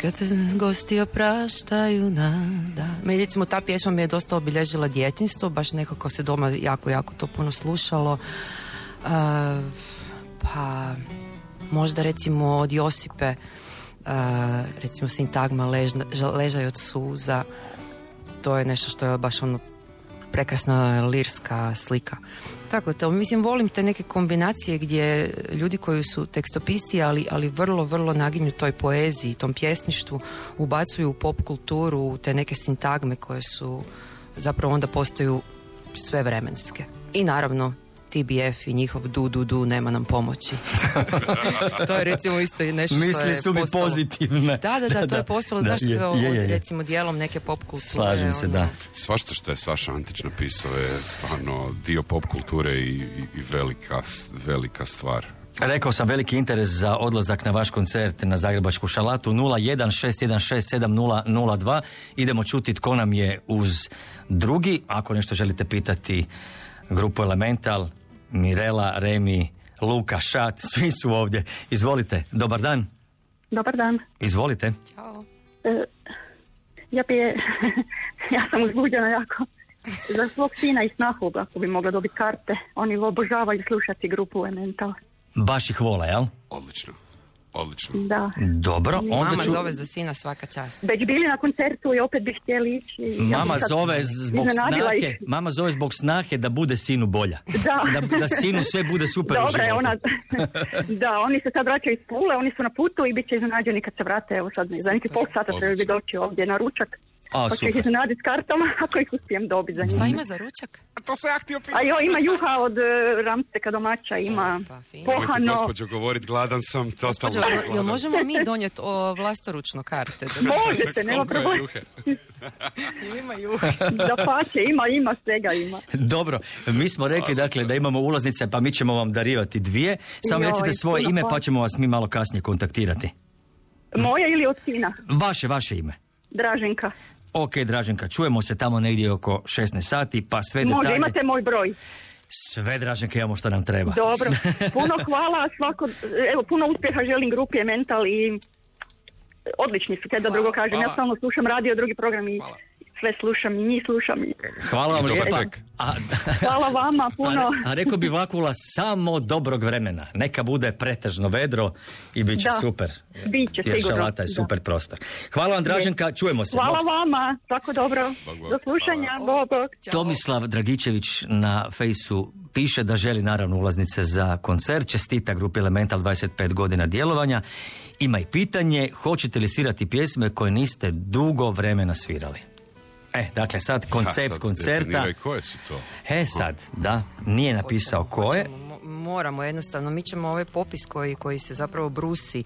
kad se gosti opraštaju Nada meni recimo ta pjesma mi je dosta obilježila djetinstvo baš nekako se doma jako jako to puno slušalo Uh, pa možda recimo od Josipe recimo sintagma ža- ležaj od suza to je nešto što je baš ono prekrasna lirska slika. Tako to mislim volim te neke kombinacije gdje ljudi koji su tekstopisci ali, ali vrlo vrlo naginju toj poeziji tom pjesništvu ubacuju u pop kulturu te neke sintagme koje su zapravo onda postaju sve vremenske. I naravno TBF i njihov du du du nema nam pomoći to je recimo isto i nešto što Misli je su mi postalo- pozitivne. Da, da, da, to je postalo, Da, znaš, je, kao je, je, je. recimo dijelom neke pop kulture. Slažem se, ono. da. Svašta što je Saša Antić napisao je stvarno dio pop kulture i, i, i velika, velika stvar. Rekao sam veliki interes za odlazak na vaš koncert na Zagrebačku šalatu 016167002. Idemo čuti tko nam je uz drugi. Ako nešto želite pitati grupu Elemental, Mirela, Remi, Luka, Šat, svi su ovdje. Izvolite, dobar dan. Dobar dan. Izvolite. E, ja bi je, ja sam uzbuđena jako. Za svog sina i snahu, ako bi mogla dobiti karte, oni obožavaju slušati grupu Elemental. Baš ih vole, jel? Odlično. Odlično. Da. Dobro, onda Mama ću... zove za sina svaka čast. Već bili na koncertu i opet bi htjeli ići. Ja Mama sad zove zbog snahe, ih. mama zove zbog snahe da bude sinu bolja. Da. Da, da sinu sve bude super u životu. ona, da, oni se sad vraćaju iz Pule, oni su na putu i bit će iznenađeni kad se vrate, evo sad za neki pol sata trebaju bi doći ovdje na ručak. A, pa će ih iznenaditi s kartama ako ih uspijem dobiti za njih. Šta ima za ručak? To se ja htio A jo, ima juha od e, ramsteka domaća, ima Nemojte, pohano. gospođo, govorit, gladan sam, totalno Gospođo, sam jel gladan. možemo mi donijeti o, vlastoručno karte? Da- Možete, nema Koliko je problema. juhe? Ima juhe. Da pače, ima, ima, svega ima. Dobro, mi smo rekli dakle da imamo ulaznice pa mi ćemo vam darivati dvije. Samo recite svoje ime hvala. pa ćemo vas mi malo kasnije kontaktirati. Moja ili od sina? Vaše, vaše ime. Draženka. Ok, Draženka, čujemo se tamo negdje oko 16 sati, pa sve Može, detalje... imate moj broj. Sve, Draženka, imamo što nam treba. Dobro. Puno hvala, svako, evo, puno uspjeha želim grupi Mental i odlični su, kaj da drugo kažem. Ja hvala. stalno slušam radio, drugi program i sve slušam i njih slušam. Hvala vam lijepa. tek. A, Hvala vama puno. a, a rekao bi Vakula samo dobrog vremena. Neka bude pretežno vedro i bit će Da. super. Biće Jer sigurno. šalata je Da. super prostor. Hvala vam, Draženka, čujemo se. Hvala vama, svako dobro. Do slušanja, bog, bog. Tomislav Dragičević na fejsu piše da želi naravno ulaznice za koncert, čestita grupi Elemental 25 godina djelovanja. Ima i pitanje, hoćete li svirati pjesme koje niste dugo vremena svirali? E, dakle, sad koncept Ha, sad koncerta. koje su to. E sad, da, nije napisao koje. Mo- Moramo jednostavno, mi ćemo ovaj popis koji, koji se zapravo brusi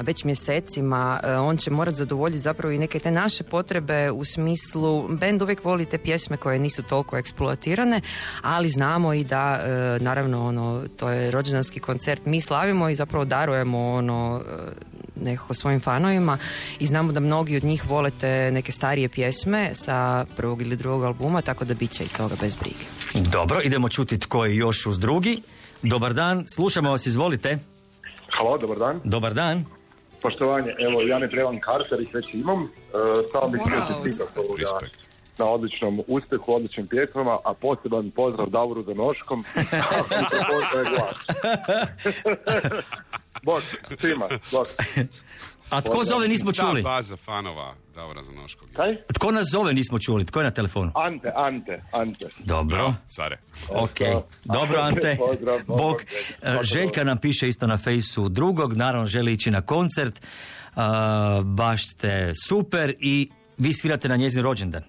već mjesecima, e, on će morati zadovoljiti zapravo i neke te naše potrebe u smislu, bend uvijek voli te pjesme koje nisu toliko eksploatirane, ali znamo i da, e, naravno, ono, to je rođendanski koncert, mi slavimo i zapravo darujemo ono, e, nekako svojim fanovima i znamo da mnogi od njih vole te neke starije pjesme sa prvog ili drugog albuma, tako da bit će i toga bez brige. Dobro, idemo čuti tko je još uz drugi. Dobar dan, slušamo vas, izvolite. Halo, dobar dan. Dobar dan. Poštovanje, evo ja ne trebam karter, ih već imam. E, samo bih htio čestitati na odličnom uspjehu, odličnim pjesmama, a poseban pozdrav Davoru za Bok, svima, bok. A tko zove nismo Ta čuli? baza fanova Davora Zanoškog. Kaj? Tko nas zove nismo čuli? Tko je na telefonu? Ante, Ante, Ante. Dobro. Care. Ok, dobro Ante. Pozdrav, Bog. Bog. E, Željka nam piše isto na fejsu drugog, naravno želi ići na koncert. A, baš ste super i vi svirate na njezin rođendan.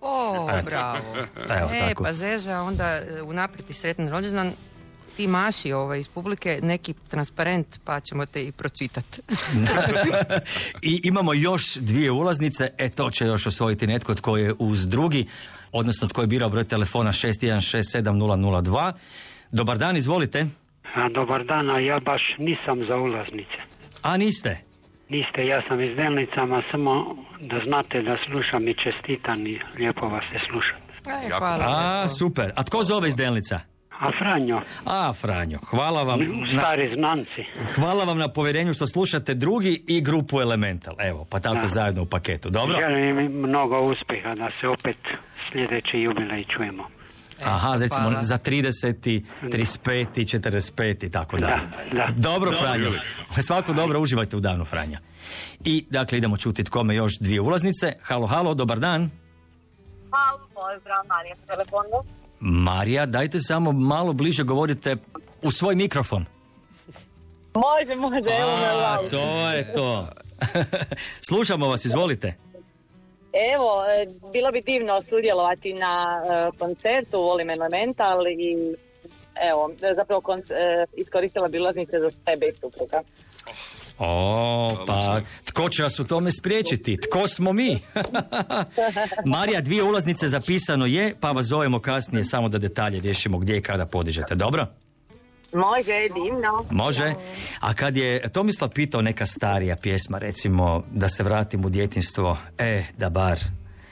O, Eto. bravo. Evo, e, tako. pa Zeža, onda e, unaprijed ti sretan rođendan, ti maši ovaj, iz publike neki transparent, pa ćemo te i pročitati. I imamo još dvije ulaznice, e to će još osvojiti netko tko je uz drugi, odnosno tko je birao broj telefona 61670002. Dobar dan, izvolite. A, dobar dan, a ja baš nisam za ulaznice. A niste? Niste, ja sam iz Delnicama, samo da znate da slušam i čestitam i lijepo vas se slušam. E, hvala. A, super. A tko zove iz Delnica? A Franjo, A, Franjo, hvala vam. stari znanci. Hvala vam na povjerenju što slušate drugi i grupu Elemental. Evo, pa tako Da. zajedno u paketu. Dobro? Želim im mnogo uspjeha da se opet sljedeći jubilej čujemo. Aha, recimo hvala. za 30. 35. 45. tako da. Da, da. Dobro, Dobro. Franjo. Svako dobro, uživajte u danu, Franja. I, dakle, idemo čuti kome još dvije ulaznice. Halo, halo, dobar dan. Halo, pozdrav, Marija telefonu. Marija, dajte samo malo bliže govorite u svoj mikrofon. Može, može, evo me to je to. Slušamo vas, izvolite. Evo, e, bilo bi divno sudjelovati na e, koncertu Volim Elemental i evo, zapravo konc- e, iskoristila bi ulaznice za sebe i supruga. O, pa tko će vas u tome spriječiti? Tko smo mi? Marija, dvije ulaznice zapisano je, pa vas zovemo kasnije samo da detalje riješimo gdje i kada podižete, dobro? Može, divno. Može. A kad je Tomislav pitao neka starija pjesma, recimo da se vratim u djetinstvo, e, da bar,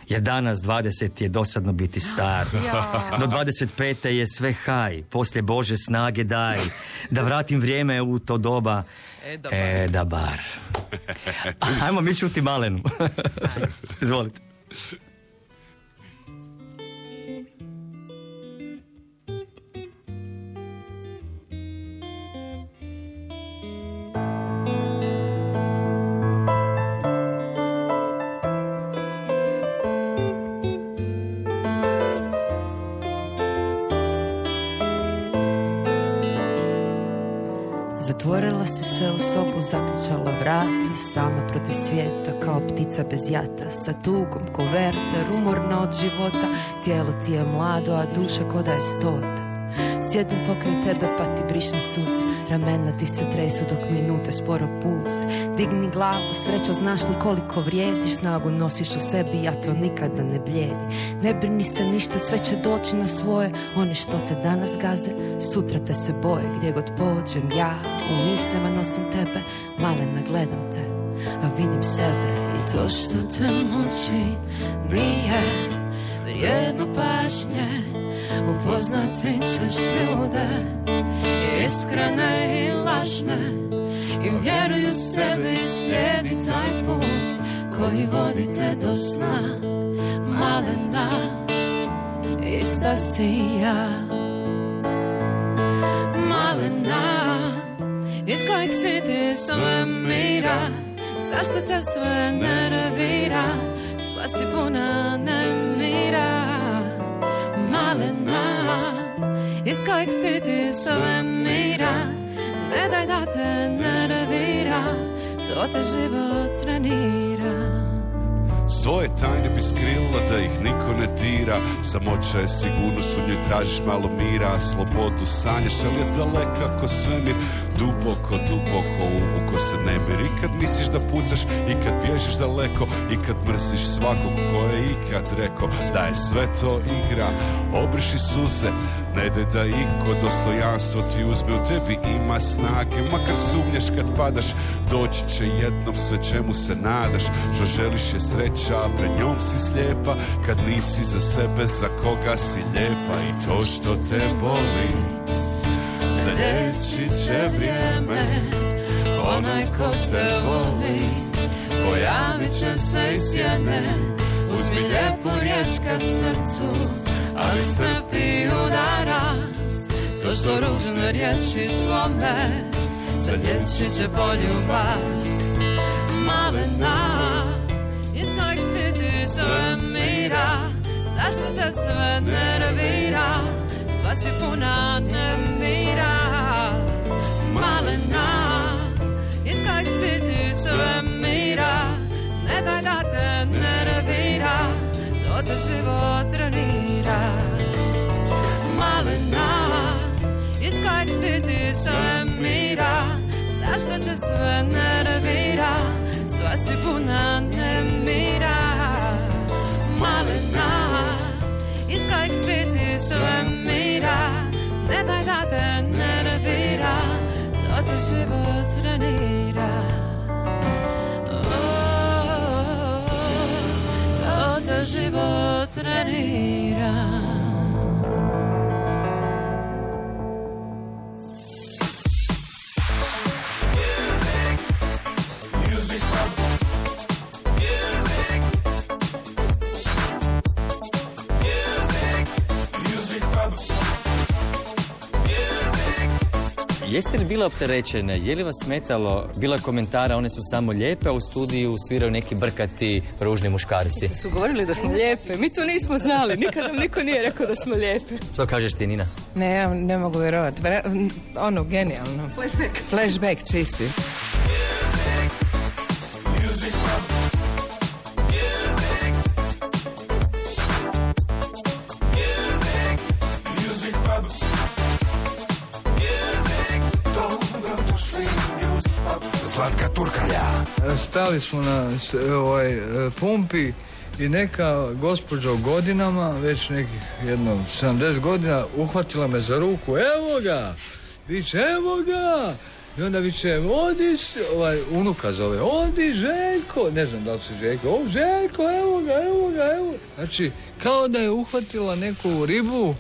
jer danas 20 je dosadno biti star. Do 25. je sve haj, poslije Bože snage daj, da vratim vrijeme u to doba. E, da E, da bar. Ajmo mi čuti Malenu. Izvolite. Si se u sobu, zaključala vrata Sama protiv svijeta, kao ptica bez jata Sa tugom koverte, rumorna od života Tijelo ti je mlado, a duša ko da je stota. Sjedim pokraj tebe pa ti brišne suze Ramena ti se tresu dok minute sporo puze Digni glavu, srećo znaš li koliko vrijediš Snagu nosiš u sebi, ja to nikada ne blijedi. Ne brini se ništa, sve će doći na svoje Oni što te danas gaze, sutra te se boje Gdje god pođem ja, u mislima nosim tebe Malena gledam te A vidim sebe i to što te muči Nije vrijedno pažnje. Upoznati ćeš ljude Iskrene i lažne I vjeruju sebi slijedi taj put Koji vodi te do sna Malena Ista si ja. Malena Iz kojeg sve mira Zašto te sve nervira? Sva si puna nemira. Malena Iz ti sve mira Ne daj da te nervira To te život trenira Svoje tajne bi skrila da ih niko ne dira. Samoća je sigurnost, u njoj tražiš malo mira Slobodu sanjaš, ali je daleka ko svemir. Duboko, duboko uvuko se nemir I kad misliš da pucaš, i kad bježiš daleko I kad mrziš svakog ko je ikad rekao Da je sve to igra. Obriši suze, ne daj da iko dostojanstvo ti uzme U tebi ima snage, makar sumnješ kad padaš Doći će jednom sve čemu se nadaš. Što želiš je sreća, a pred njom si slijepa Kad nisi za sebe, za koga si lijepa. I to što te boli Zalječit će vrijeme Onaj ko te voli Pojavit će se iz sjene Uzmi lijepu riječ ka srcu Ali strpi udaras To što ružne riječi svome Zalječit će poljubac Malena Iz kojeg si ti sve mira Zašto te sve nervira? Sva si puna nemira Malena Iz kojeg si ti sve mira Ne da te nervira To te život trenira Kojeg si ti sve mira Zašto te sve nervira? Sva si puna nemira. Malena Iz kojeg si ti sve mira Ne daj da te nervira To te život trenira. Oh, To te život trenira Jeste li bile opterećene? Je li vas smetalo? Bilo je komentara, one su samo lijepe, a u studiju sviraju neki brkati ružni muškarci. Su govorili da smo lijepe. Mi to nismo znali. Nikad nam niko nije rekao da smo lijepe. Što kažeš ti, Nina? Ne, ja ne mogu vjerovati. Ono, genijalno. Flashback. Flashback čisti. Stali smo na ovaj, e, pumpi i neka gospođa godinama, već nekih jedno 70 godina, uhvatila me za ruku, evo ga! Viče, evo ga! I onda viče, odi, ovaj, unuka zove, odi Željko, ne znam da li se Željko, o Željko, evo ga, evo ga, evo. Znači, kao da je uhvatila neku ribu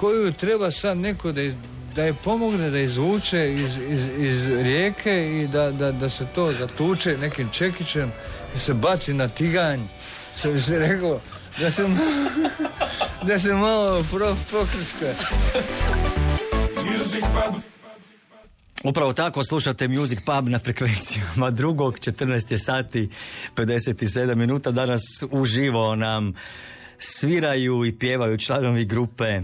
koju treba sad neko da, da je pomogne da izvuče iz, iz, iz rijeke i da, da, da se to zatuče nekim čekićem i se baci na tiganj, što bi se reklo, da se, da se malo pro. Upravo tako slušate Music Pub na frekvencijama drugog, 14 je sati, 57 minuta. Danas uživo nam sviraju i pjevaju članovi grupe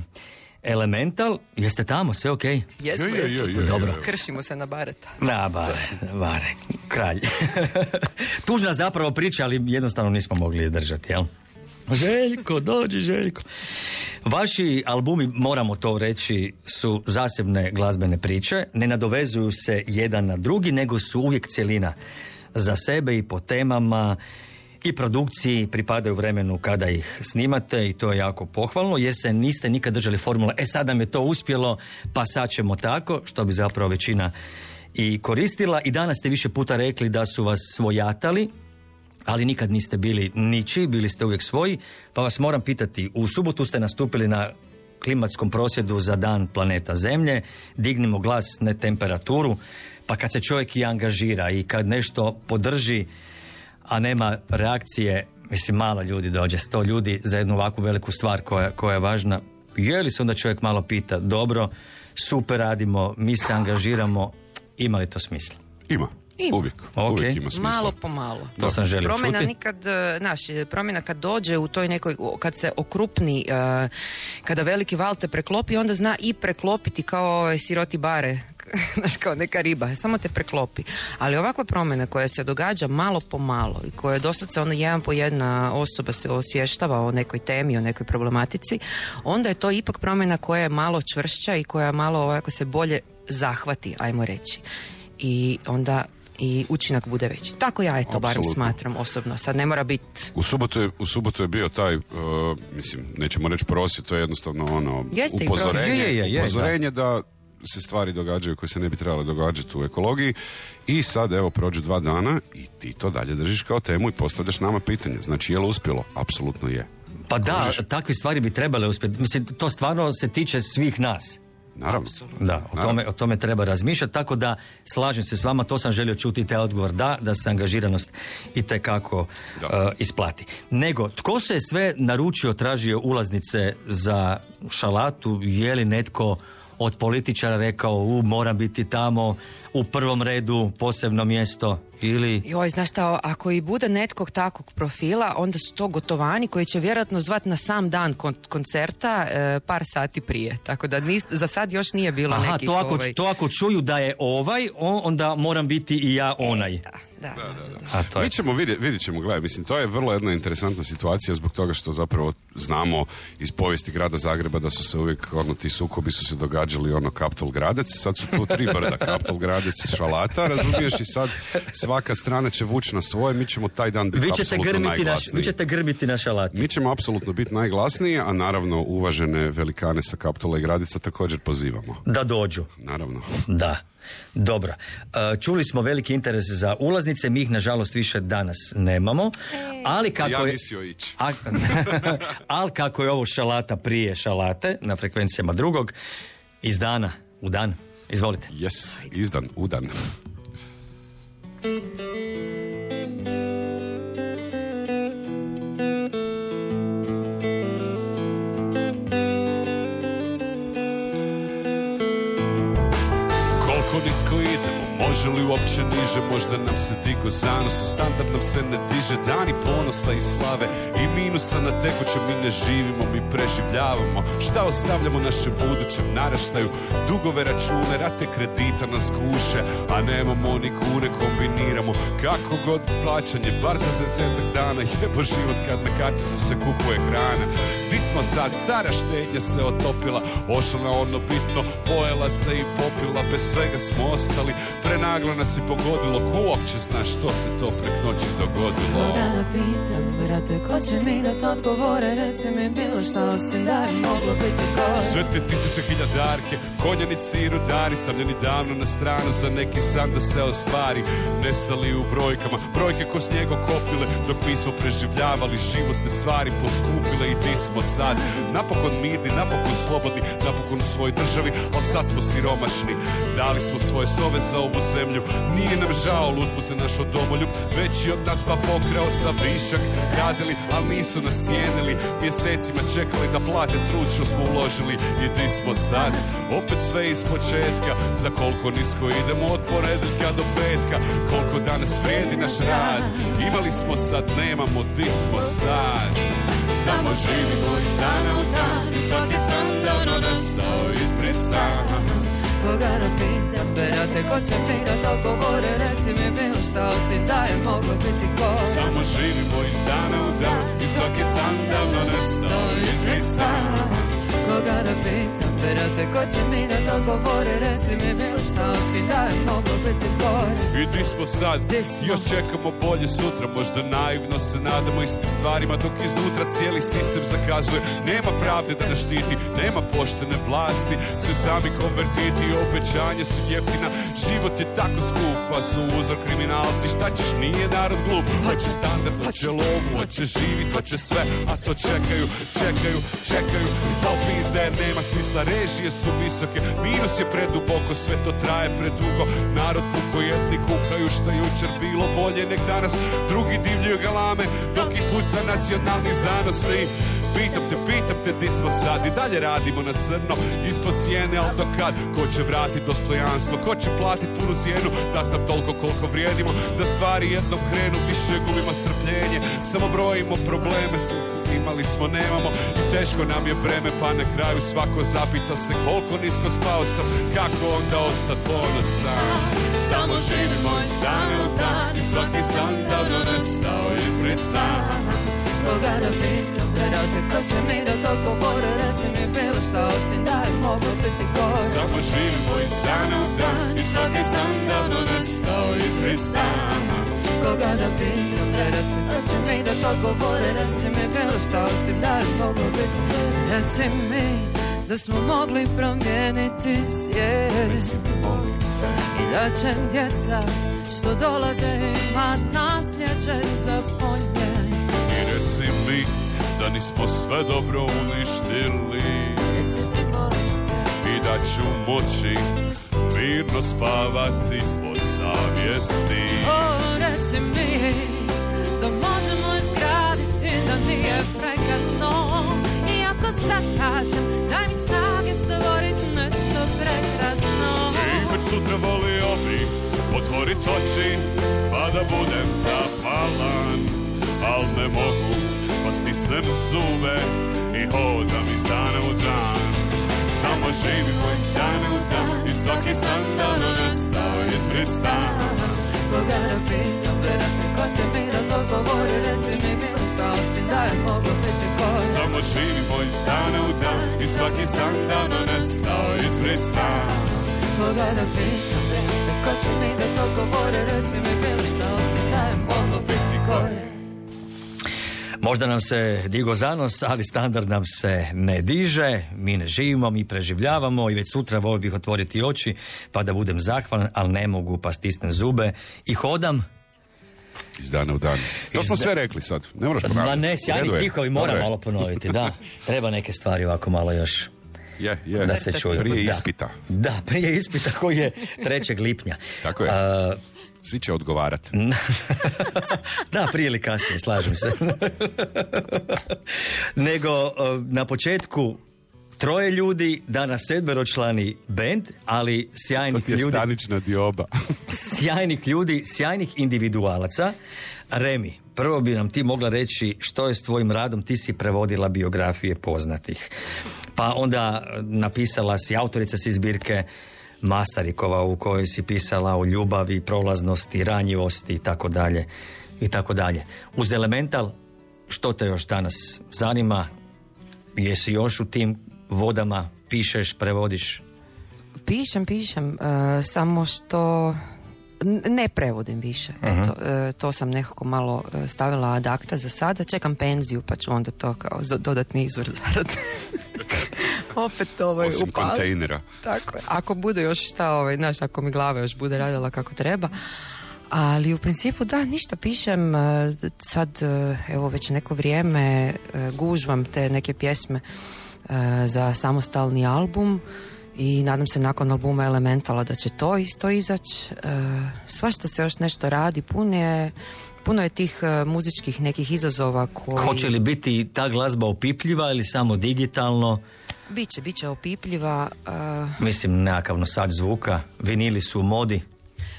Elemental. Jeste tamo, sve ok? Jesmo, Je, je, jesmo. je, je, je. Dobro. Kršimo se na bareta. Na, bare, bare, kralj. Tužna zapravo priča, ali jednostavno nismo mogli izdržati, jel? Željko, dođi Željko. Vaši albumi, moramo to reći, su zasebne glazbene priče, ne nadovezuju se jedan na drugi, nego su uvijek cjelina za sebe i po temama i produkciji pripadaju vremenu kada ih snimate i to je jako pohvalno jer se niste nikad držali formula e sad nam je to uspjelo pa sad ćemo tako što bi zapravo većina i koristila. I danas ste više puta rekli da su vas svojatali, ali nikad niste bili niči, bili ste uvijek svoji, pa vas moram pitati, u subotu ste nastupili na klimatskom prosvjedu za dan planeta Zemlje, dignimo glas, ne temperaturu, pa kad se čovjek i angažira i kad nešto podrži, a nema reakcije, mislim malo ljudi dođe, sto ljudi za jednu ovakvu veliku stvar koja, koja je važna, je li se onda čovjek malo pita, dobro, super radimo, mi se angažiramo, ima li to smisla? Ima. Ima. Uvijek. Ok. Uvijek ima smisla. Malo po malo. To sam želio Promjena čuti. nikad, e, znaš, promjena kad dođe u toj nekoj, kad se okrupni, e, kada veliki val te preklopi, onda zna i preklopiti kao ovaj siroti bare, znaš, kao neka riba, samo te preklopi. Ali ovakva promjena koja se događa malo po malo i koja je doslovce ono jedan po jedna osoba se osvještava o nekoj temi, o nekoj problematici, onda je to ipak promjena koja je malo čvršća i koja malo ovako se bolje zahvati, ajmo reći. I onda i učinak bude veći. Tako ja eto barem smatram osobno. Sad ne mora biti U subotu je, u subotu je bio taj, uh, mislim, nećemo reći prosvjed, to je jednostavno ono Jeste i upozorenje, prosvjed. Je, je, je, je, upozorenje da. Se stvari događaju koje se ne bi trebale događati u ekologiji i sad evo prođu dva dana i ti to dalje držiš kao temu i postavljaš nama pitanje. Znači je li uspjelo? Apsolutno je. Pa da, takve stvari bi trebale uspjeti. Mislim, to stvarno se tiče svih nas. Naravno. Da, o Naravno. tome, o tome treba razmišljati, tako da slažem se s vama, to sam želio čuti taj odgovor, da, da se angažiranost i tekako Da. isplati. Nego, tko se sve naručio, tražio ulaznice za šalatu, je li netko od političara rekao, u, moram biti tamo, u prvom redu, posebno mjesto, ili... Joj, znaš šta, ako i bude netkog takvog profila, onda su to gotovani koji će vjerojatno zvat na sam dan kon- koncerta e, par sati prije. Tako da nis- za sad još nije bilo Aha, nekih to ako, ovaj... to ako čuju da je ovaj, onda moram biti i ja onaj. Da, da. A to je. Mi ćemo vidjeti, vidjet ćemo, gledaj, mislim, to je vrlo jedna interesantna situacija zbog toga što zapravo znamo iz povijesti grada Zagreba da su se uvijek, ono, ti sukobi su se događali, ono, Kaptol Gradec, sad su tu tri brda, Kaptol Gradec i Šalata, razumiješ, i sad svaka strana će vući na svoje, mi ćemo taj dan biti Vi ćete, apsolutno grmiti naš, najglasniji. vi ćete grbiti na šalati. Mi ćemo apsolutno biti najglasniji, a naravno uvažene velikane sa Kaptola i Gradica također pozivamo. Da dođu. Naravno. Da. Dobro. E, Čuli smo veliki interes za ulaznice, mi ih nažalost više danas nemamo. Ali kako ja je... mislio ići. A- ali kako je ovo šalata prije šalate, na frekvencijama drugog, iz dana u dan. Izvolite. Yes, izdan, udan. Koliko nisko idemo, može li uopće niže Možda nam se digo zanos, a standard nam se ne diže Dani ponosa i slave. I minusa na tekućem Mi ne živimo, mi preživljavamo. Šta ostavljamo našem budućem naraštaju? Dugove račune, rate kredita nas guše. A nemamo ni kune, kombiniramo. Kako god plaćanje, bar za zecentak dana. Jebo život kad na karticu se kupuje hrana. Di smo sad, stara štednja se otopila. Ošla na ono bitno, pojela se i popila. Bez svega smo ostali, prenaglo nas je pogodilo. Ko uopće zna što se to prek noći dogodilo? Koga da pitam, brate, ko će mi dat odgovore? Reci mi bilo šta osim da je moglo biti gore Sve te tisuće hiljadarke, konjanici i rudari Stavljeni davno na stranu za neki san da se ostvari. Nestali u brojkama, brojke ko snijeg okopile Dok mi smo preživljavali životne stvari Poskupile i di smo sad. Napokon mirni, napokon slobodni Napokon u svojoj državi, ali sad smo siromašni. Dali smo svoje snove za ovu zemlju Nije nam žao, lutpo se naš domoljub Veći od nas pa pokrao sa višak Radili, ali nisu nas cijenili. Mjesecima čekali da plate trud što smo uložili. I di smo sad, opet sve iz početka. Za koliko nisko idemo od ponedeljka do petka? Koliko danas vrijedi naš rad? Imali smo sad, nemamo, di smo sad? Samo živimo iz dana u dan. I svaki sam davno nastao izbrisan Koga da pitam, brate, ko će mi dat odgovore Reci mi bilo šta osim da je moglo biti gore Samo živimo iz dana u dan I svaki san davno nestao izbrisan Koga da pitam, brate, ko će mi da to govore, reci mi bilo šta osim da je moglo biti gore. I di smo sad, još čekamo bolje sutra Možda naivno se nadamo istim stvarima Dok iznutra cijeli sistem zakazuje. Nema pravde da nas štiti, nema poštene vlasti Sve sami konvertiti, obećanja su jeftina. Život je tako skup, pa su uzor kriminalci. Šta ćeš, nije narod glup? Hoće standard, hoće lovu, hoće živit, hoće sve A to čekaju, čekaju, čekaju. Pa pizde nema smisla, režije su visoke Minus je preduboko, sve to traje predugo. Narod puko jedni kukaju šta jučer bilo bolje nek danas. Drugi divljuju galame dok ih puca nacionalni zanos I pitam te, pitam te di smo sad? I dalje radimo na crno ispod cijene Al do kad, ko će vratit dostojanstvo? Ko će platit punu cijenu? Dat nam toliko koliko vrijedimo Da stvari jednom krenu Više gubimo strpljenje. Samo brojimo probleme Imali smo, nemamo. I teško nam je breme Pa na kraju svako zapita se Koliko nisko spao sam. Kako onda ostat ponosan? Samo živimo iz dana u dan I svaki san davno nestao izbrisan Koga da pitam, brate, ko će mi da to govore Reci mi bilo šta osim da je moglo biti gore. Samo živimo iz dana u dan I svaki san davno nestao Koga da pitam, brate, ko će mi da to govore Reci mi bilo šta osim da je moglo biti gore. Reci mi da smo mogli promijeniti svijet. I da će djeca što dolaze imat nasljeđe za da nismo sve dobro uništili. I da ću moći mirno spavati od savjesti. O, reci mi da možemo izgraditi da nije prekasno I ako sad kažem daj mi snage stvoriti nešto prekrasno. I već sutra volio bi otvorit oči pa da budem zapalan Al ne mogu pa stisnem zube i hodam iz dana u dan. Samo živimo iz dana u dan i svaki san davno nestao izbrisan Koga da pitam, brate, ko će mi da to govori? Reci mi bilo šta osim da je moglo biti gore Samo živimo iz dana u dan i svaki san davno nestao izbrisan Koga da pitam, brate, ko će mi da to govori? Reci mi bilo šta osim da je moglo biti gore Možda nam se digo zanos, ali standard nam se ne diže, mi ne živimo, mi preživljavamo i već sutra volio bih otvoriti oči pa da budem zahvalan, ali ne mogu pa stisnem zube i hodam. Iz dana u dan. To smo da- sve rekli sad. Ne moraš ponavljati. Ma ne, sjajni stihovi moram Dobro je. malo ponoviti, da. Treba neke stvari ovako malo još Je, je. da se čuju. Prije Da. ispita. Da, prije ispita koji je 3. lipnja. Tako je. A, Svi će odgovarati. da, prije ili kasnije, slažem se. Nego, uh, na početku troje ljudi, danas sedmeročlani band, ali To sjajnih ti je ljudi, stanična dioba. sjajnih ljudi, sjajnih individualaca. Remi, prvo bi nam ti mogla reći što je s tvojim radom, ti si prevodila biografije poznatih. Pa onda eh, napisala si, autorica si zbirke Masarikova u kojoj si pisala o ljubavi, prolaznosti, ranjivosti i tako dalje i tako dalje. Uz Elemental, što te još danas zanima? Jesi još u tim vodama, pišeš, prevodiš? Pišem, pišem, e, samo što ne prevodim više. Mhm. To, e, to sam nekako malo e, stavila ad acta za sada. Čekam penziju pa ću onda to kao dodatni izvor zarade. Opet ovaj Osim upali. kontejnera. Tako je. Ako bude još šta, ovaj, znaš, ako mi glava još bude radila kako treba. Ali u principu da, ništa pišem. e, Sad, e, evo već neko vrijeme e, gužvam te neke pjesme za samostalni album i nadam se nakon albuma Elementala da će to isto izaći. Svašta se još nešto radi, puno je, puno je tih muzičkih nekih izazova koji... Hoće li biti ta glazba opipljiva ili samo digitalno? Biće, biće opipljiva. e, Mislim, nekakav nosač zvuka. Vinili su u modi.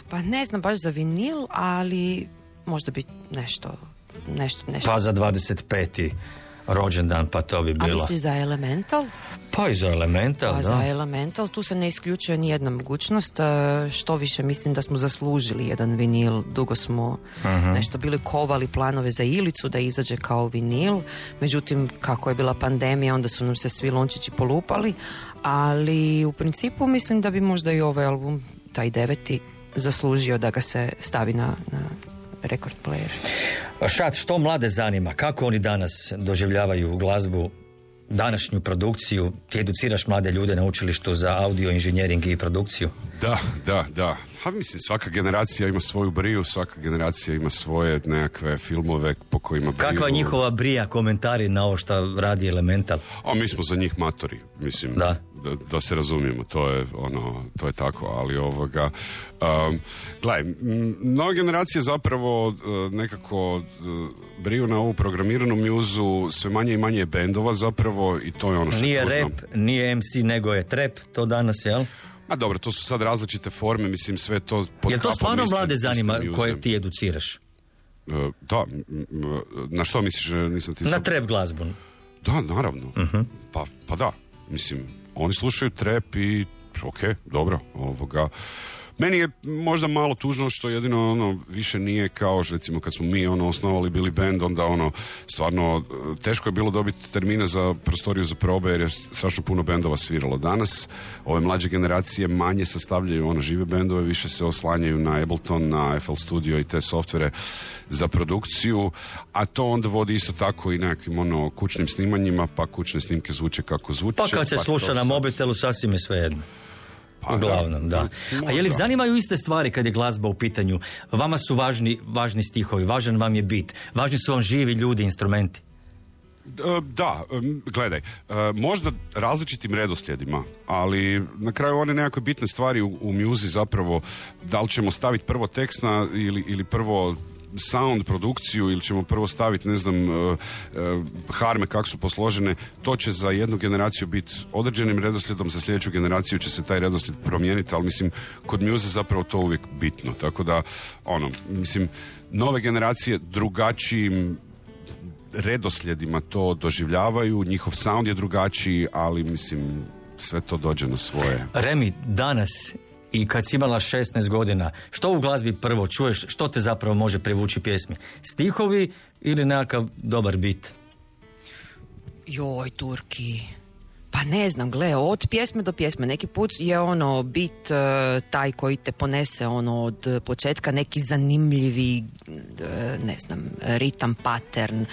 Pa ne znam baš za vinil, ali možda bi nešto, nešto, nešto. Pa za 25. rođendan, pa to bi A bilo. misliš za Elemental? Pa i za Elemental, Pa da. za Elemental tu se ne isključuje ni jedna mogućnost. e, Što više mislim da smo zaslužili jedan vinil. Dugo smo Mhm. nešto bili kovali planove za Ilicu da izađe kao vinil. Međutim, kako je bila pandemija, onda su nam se svi lončići polupali. Ali u principu mislim da bi možda i ovaj album, taj deveti, zaslužio da ga se stavi na, na record player. Šat, što mlade zanima? Kako oni danas doživljavaju glazbu, današnju produkciju? Ti educiraš mlade ljude na učilištu za audio inženjering i produkciju? Da, da, da. Ha, mislim, svaka generacija ima svoju briju, svaka generacija ima svoje nekakve filmove po kojima briju. Kakva njihova brija, komentari na ovo što radi Elemental? A mi smo za njih matori, mislim, da, da, se razumijemo, to je ono, to je tako, ali ovoga, um, gledaj, m, nove generacije zapravo uh, nekako uh, briju na ovu programiranu mjuzu, sve manje i manje je bendova zapravo i to je ono što Nije je tužno. rap, nije MC, nego je trap, to danas, jel? A dobro, to su sad različite forme, mislim, sve to pod Jel to stvarno mlade zanima koje ti educiraš? E, Da, na što misliš, e, nisam ti Na trap glazbu. Da, naravno. Mhm. Pa, pa da, mislim, oni slušaju trap i ok, dobro, ovoga. Meni je možda malo tužno što jedino ono više nije kao što recimo kad smo mi ono osnovali bili band onda ono stvarno e, teško je bilo dobiti termine za prostoriju za probe jer je strašno puno bendova sviralo. Danas ove mlađe generacije manje sastavljaju ono žive bendove, više se oslanjaju na Ableton, na FL Studio i te softvere za produkciju, a to onda vodi isto tako i nekakvim ono kućnim snimanjima, pa kućne snimke zvuče kako zvuče. Pa kad se to sluša na mobitelu, sasvim je svejedno. Pa Uglavnom, da. A je li zanimaju iste stvari kad je glazba u pitanju? Vama su važni, važni stihovi, važan vam je bit, važni su vam živi ljudi, instrumenti. E, Da, gledaj, e, možda različitim redoslijedima, ali na kraju one nekakve bitne stvari u, u muzi zapravo, da li ćemo staviti prvo tekst na, ili, ili prvo sound produkciju ili ćemo prvo staviti ne znam e, e, harme kako su posložene to će za jednu generaciju biti određenim redoslijedom za sljedeću generaciju će se taj redoslijed promijeniti ali mislim kod muze zapravo to uvijek bitno tako da ono mislim nove generacije drugačijim redoslijedima to doživljavaju, njihov sound je drugačiji, ali mislim sve to dođe na svoje. Remi, danas i kad si imala 16 godina, što u glazbi prvo čuješ, što te zapravo može privući pjesmi? Stihovi ili nekakav dobar bit? Joj, Turki. Pa ne znam, gle, od pjesme do pjesme. Neki put je ono bit e, taj koji te ponese ono od početka neki zanimljivi, e, ne znam, ritam, pattern.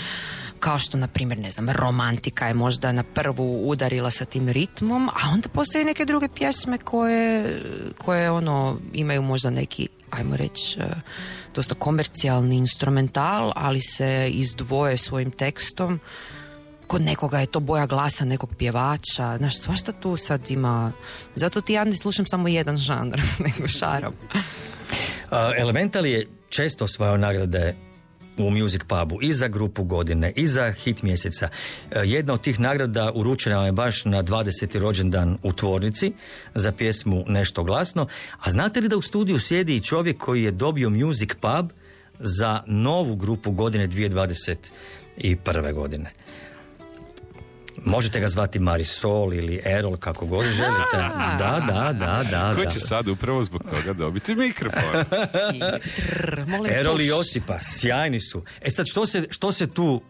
Kao što, na primjer, ne znam, romantika je možda na prvu udarila sa tim ritmom, a onda postoje neke druge pjesme koje, koje ono, imaju možda neki, ajmo reći, e, dosta komercijalni instrumental, ali se izdvoje svojim tekstom kod nekoga je to boja glasa nekog pjevača, znaš, svašta tu sad ima. Zato ti ja ne slušam samo jedan žanr, nego šarom. Elemental je često osvajao nagrade u Music Pubu i za grupu godine i za hit mjeseca. E, Jedna od tih nagrada uručena je baš na 20. rođendan u tvornici za pjesmu Nešto glasno. A znate li da u studiju sjedi i čovjek koji je dobio Music Pub za novu grupu godine 2021. godine? Možete ga zvati Marisol ili Erol, kako god želite. Da, da, da, da. Ko da. će sad upravo zbog toga dobiti mikrofon? Molim Erol i. Josipa, sjajni su. E sad, što se, što se tu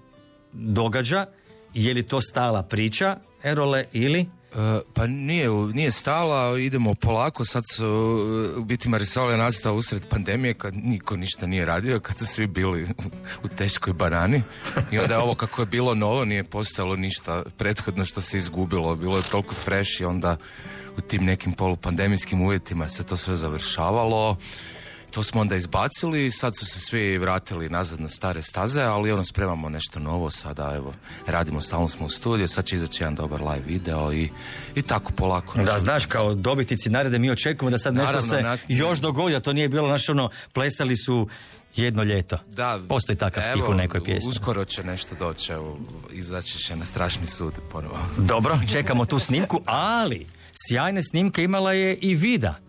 događa? Je li to stala priča, Erole, ili? E, pa nije, nije stala, idemo polako, sad su, u biti Marisol je nastao usred pandemije kad niko ništa nije radio, kad su svi bili u teškoj banani i onda je ovo kako je bilo novo, nije postalo ništa prethodno što se izgubilo, bilo je toliko fresh i onda u tim nekim polupandemijskim uvjetima se to sve završavalo. To smo onda izbacili i sad su se svi vratili nazad na stare staze, ali ono spremamo nešto novo sada, evo, radimo, stalno smo u studiju, sad će izaći jedan dobar live video i, i tako polako. Da, znaš, kao dobitnici nagrade mi očekujemo da sad nešto se na- još dogodi, a to nije bilo naš ono, plesali su jedno ljeto. Da, Postoji takav stih u nekoj pjesmi. Uskoro će nešto doći, evo, izaći će na strašni sud ponovo. Dobro, čekamo tu snimku, ali sjajne snimke imala je i Vida.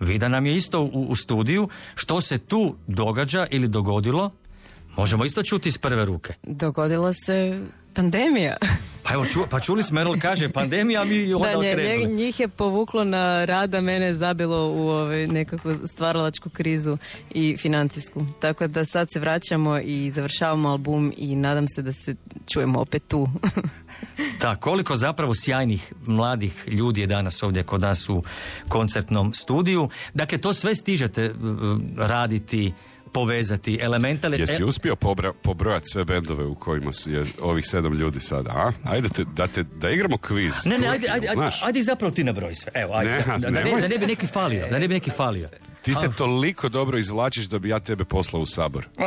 Vida nam je isto u, u studiju. Što se tu događa ili dogodilo, možemo isto čuti iz prve ruke. Dogodilo se Pandemija. Pa evo, ču, pa čuli smo, Erol kaže pandemija, mi onda Da, nje- njih je povuklo na rada, mene je zabilo u ovaj, nekakvu stvaralačku krizu i financijsku. Tako da sad se vraćamo i završavamo album i nadam se da se čujemo opet tu. Da, koliko zapravo sjajnih mladih ljudi je danas ovdje kod nas u koncertnom studiju. Dakle, to sve stižete raditi, povezati, elementale... Jesi uspio pobra, pobrojati sve bendove u kojima su je ovih sedam ljudi sada, a? Ajde te, da, te, da igramo kviz. Ne, ne, ajde, ajde, ajde, ajde zapravo ti nabroji sve. Evo, ajde, Ne, da, da, ne, nemoj. da ne bi neki falio, da ne bi neki falio. Ti se toliko dobro izvlačiš da bi ja tebe poslao u sabor.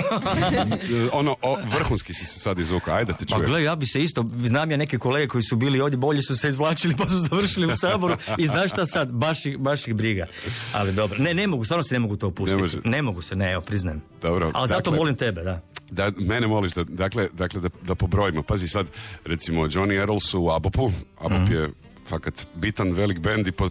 E, ono, o, vrhunski si se sad izvukao, ajde da te Pa čujem. gle, ja bi se isto, znam ja neke kolege koji su bili ovdje, bolje su se izvlačili pa su završili u saboru i znaš šta sad, baš ih, baš ih briga. Ali dobro, ne, ne mogu, stvarno se ne mogu to opustiti. Ne. Ne, mogu se, ne, evo, priznajem. Dobro, Ali zato dakle- molim tebe, da. Da, mene moliš da, dakle, dakle da, da pobrojimo. Pazi sad, recimo, Johnny Errol su u Abopu. Abop Mhm. je fakat bitan velik bend i po-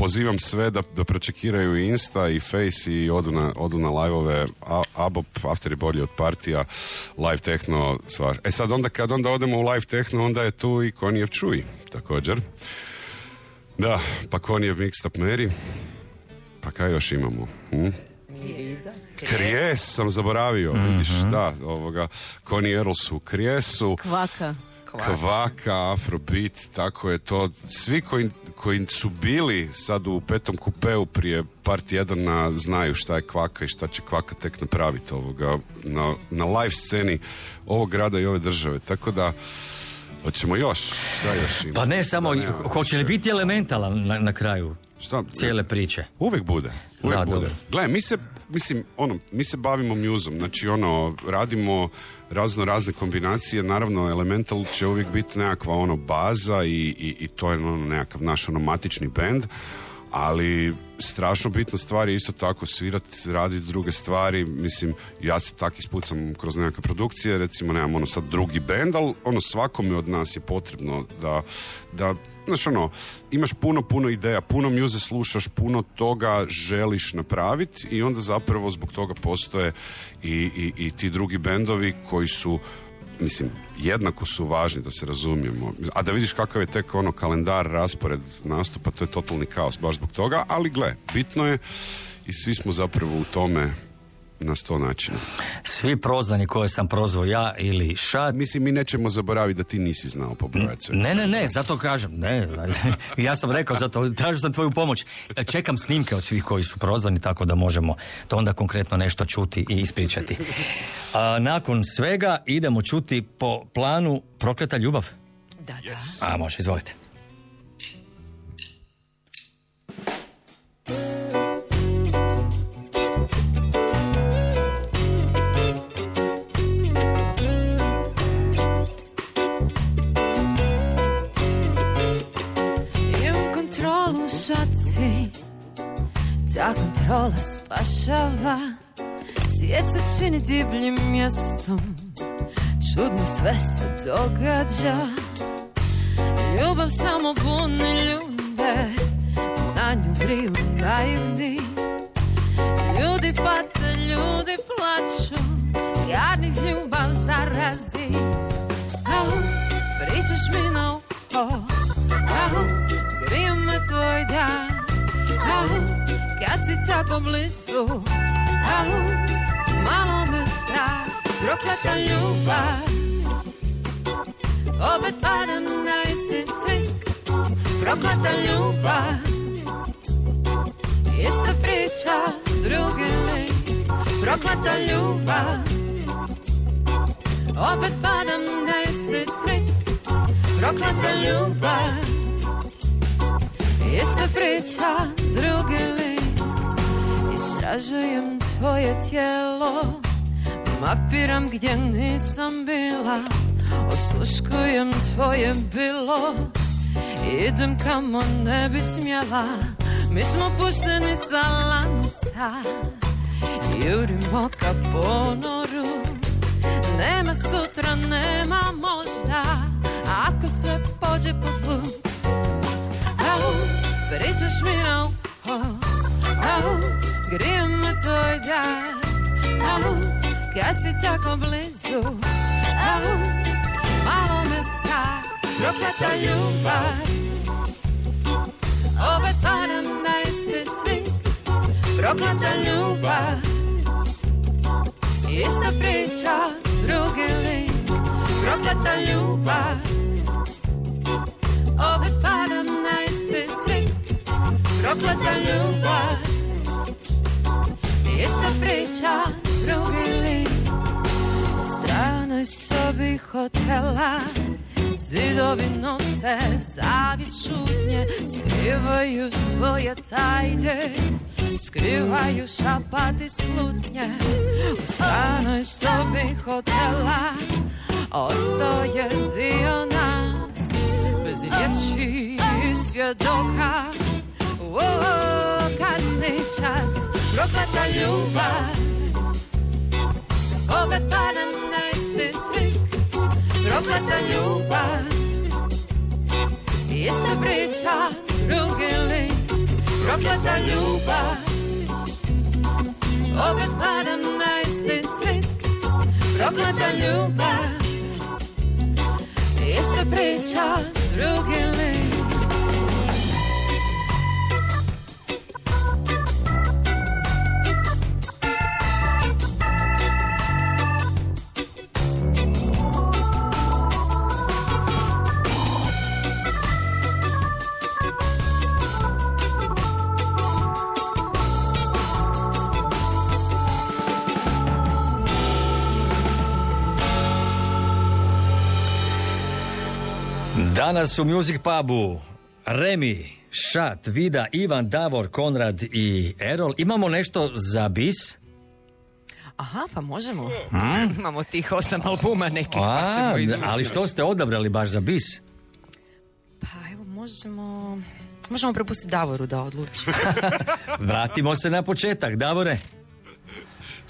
pozivam sve da, da pročekiraju i Insta i Face i odu na, odu na live-ove A- Abop, After je bolji od partija, live techno, svaš. E sad onda kad onda odemo u live techno, onda je tu i Konijev Čuj, također. Da, pa Konijev Mixtape Mary. Pa kaj još imamo? Hm? Krijes sam zaboravio, vidiš, da, ovoga, Connie Errol su u Krijesu, Kvaka. Kvaka, Afrobeat, tako je to. Svi koji, koji su bili sad u petom kupeu prije par tjedana znaju šta je Kvaka i šta će Kvaka tek napraviti ovoga na, na live sceni ovog grada i ove države. Tako da, hoćemo još, šta još ima? Pa ne samo, hoće li biti elementalan na, na kraju Šta? cijele priče? Uvijek bude. Uvijek Da, bude. Gle, mi se, mislim, ono, mi se bavimo muzom, znači ono, radimo razno razne kombinacije, naravno Elemental će uvijek biti nekakva ono baza i, i, i to je ono nekakav naš ono matični bend, ali strašno bitna stvar je isto tako svirati, raditi druge stvari, mislim, ja se tak ispucam kroz nekakve produkcije, recimo nemam ono sad drugi bend, ali ono svakome od nas je potrebno da, da Znaš ono, imaš puno, puno ideja, puno muze slušaš, puno toga želiš napraviti i onda zapravo zbog toga postoje i, i, i ti drugi bendovi koji su mislim, jednako su važni da se razumijemo. A da vidiš kakav je tek ono kalendar, raspored nastupa, to je totalni kaos baš zbog toga, ali gle, bitno je i svi smo zapravo u tome na sto načina. Svi prozvani koje sam prozvao ja ili Šad... Mislim, mi nećemo zaboraviti da ti nisi znao pobrojati sve. Ne, ne, ne, zato kažem, ne, ja sam rekao, zato tražio sam tvoju pomoć. Čekam snimke od svih koji su prozvani, tako da možemo to onda konkretno nešto čuti i ispričati. A, nakon svega idemo čuti po planu Prokleta ljubav. Da, da. A, može, izvolite. Spašava. Svijet se čini divljim mjestom. Čudno sve se događa. Ljubav samo buni ljude. Na nju briju naivni. Ljudi pate, ljudi plaću Jadnih ljubav zarazi. Au, pričaš mi na uho. Au, grije me tvoj dan kad si tako blizu Au, malo me strah Prokleta ljubav. Opet padam na isti trik Prokleta ljubav. Ista priča, drugi lik Prokleta ljubav. Opet padam na isti trik Prokleta ljubav. Ista priča, drugi lik Istražujem tvoje tijelo Mapiram gdje nisam bila Osluškujem tvoje bilo. Idem kamo ne bi smjela Mi smo pušteni sa lanca. Jurimo ka ponoru Nema sutra, nema možda Ako sve pođe po zlu. Au, pričaš mi uho Au, me tvoj dan Au, kad si tako blizu. Au, malo me prokleta ljubav. Opet padam na isti cvik. Prokleta ljubav. Ista priča, drugi lik. Prokleta ljubav. Opet padam na isti cvik. Prokleta ljubav Ista priča, drugi lik U stranoj sobi hotela Zidovi nose zavit šutnje Skrivaju svoje tajne Skrivaju šapati slutnje. U stranoj sobi hotela Ostao je dio nas Bez riječi i svjedoka. O, kasni čas Prokleta ljubav. Opet padam na isti cvik Prokleta ljubav. Ista priča, drugi lik Prokleta ljubav. Opet padam na isti cvik Prokleta ljubav. Ista priča, drugi lik Danas u Music Pubu Remi, Šat, Vida, Ivan, Davor, Konrad i Erol. Imamo nešto za bis? Aha, pa možemo. Hmm? Imamo tih osam albuma nekih, pa A, izvući. ali što ste odabrali baš za bis? Pa evo, možemo... Možemo prepustiti Davoru da odluči. Vratimo se na početak, Davore.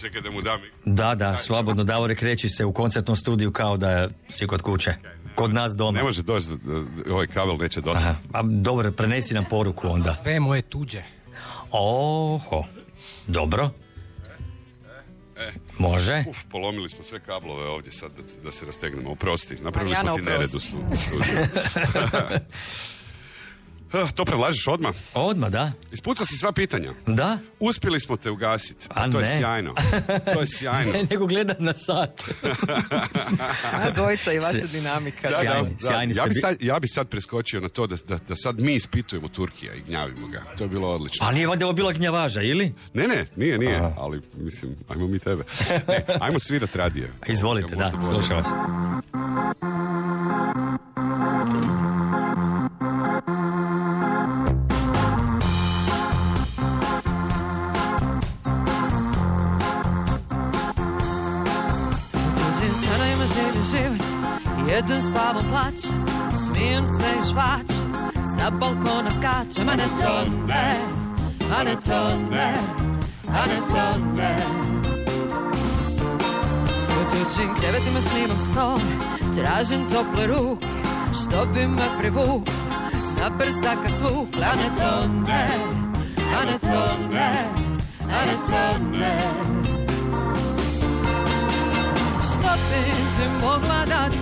Čekaj da mu dam. Da, da, slobodno, Davore, kreći se u koncertnom studiju kao da si kod kuće. Kod nas doma. Ne može doći, ovaj kabel neće doći. Aha, a dobro, prenesi nam poruku onda. Sve je moje tuđe. Oho, dobro. Može. Uf, polomili smo sve kablove ovdje sad da, da se rastegnemo. Oprosti, napravili Marijana, smo ti nered u oprosti. Ah, to predlažeš odmah? Odmah, da. Ispucao si sva pitanja. Da? Uspjeli smo te ugasiti. A to je sjajno. To je sjajno. Ne, nego gledat na sat. Nas dvojica i vaša dinamika. Da, Sjajni, da. sjajni ja, bi sad, ja bi sad preskočio na to da, da, da sad mi ispitujemo Turkija i gnjavimo ga. To je bilo odlično. A nije valjda ovo bila gnjavaža, ili? Ne, ne, nije, nije. Aha. Ali, mislim, ajmo mi tebe. Ne, ajmo svirat radije. Izvolite, da, Možda slušam vas. Jedan spavom plaće Smijem se i žvačem Sa balkona skačem A ne to ne A ne to ne A ne to ne U tuđim krevetima snimam snove Tražim tople ruke Što bi me privuk Na brzaka svukle A ne to ne A ne to ne A ne to ne Što bi ti mogla dati